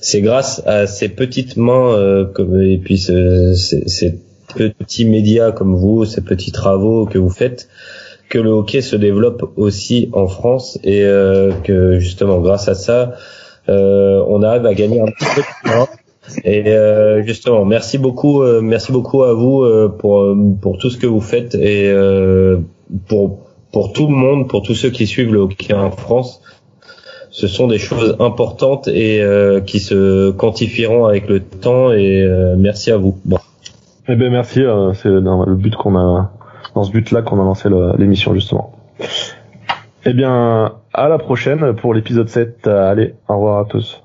c'est grâce à ces petites mains comme et puis ce, ces, ces petits médias comme vous, ces petits travaux que vous faites que le hockey se développe aussi en France et euh, que justement grâce à ça euh, on arrive à gagner un petit peu de temps et euh, justement merci beaucoup euh, merci beaucoup à vous euh, pour pour tout ce que vous faites et euh, pour pour tout le monde pour tous ceux qui suivent le hockey en France. Ce sont des choses importantes et qui se quantifieront avec le temps et merci à vous. Bon. Eh ben merci c'est le but qu'on a dans ce but-là qu'on a lancé l'émission justement. Eh bien, à la prochaine pour l'épisode 7. Allez, au revoir à tous.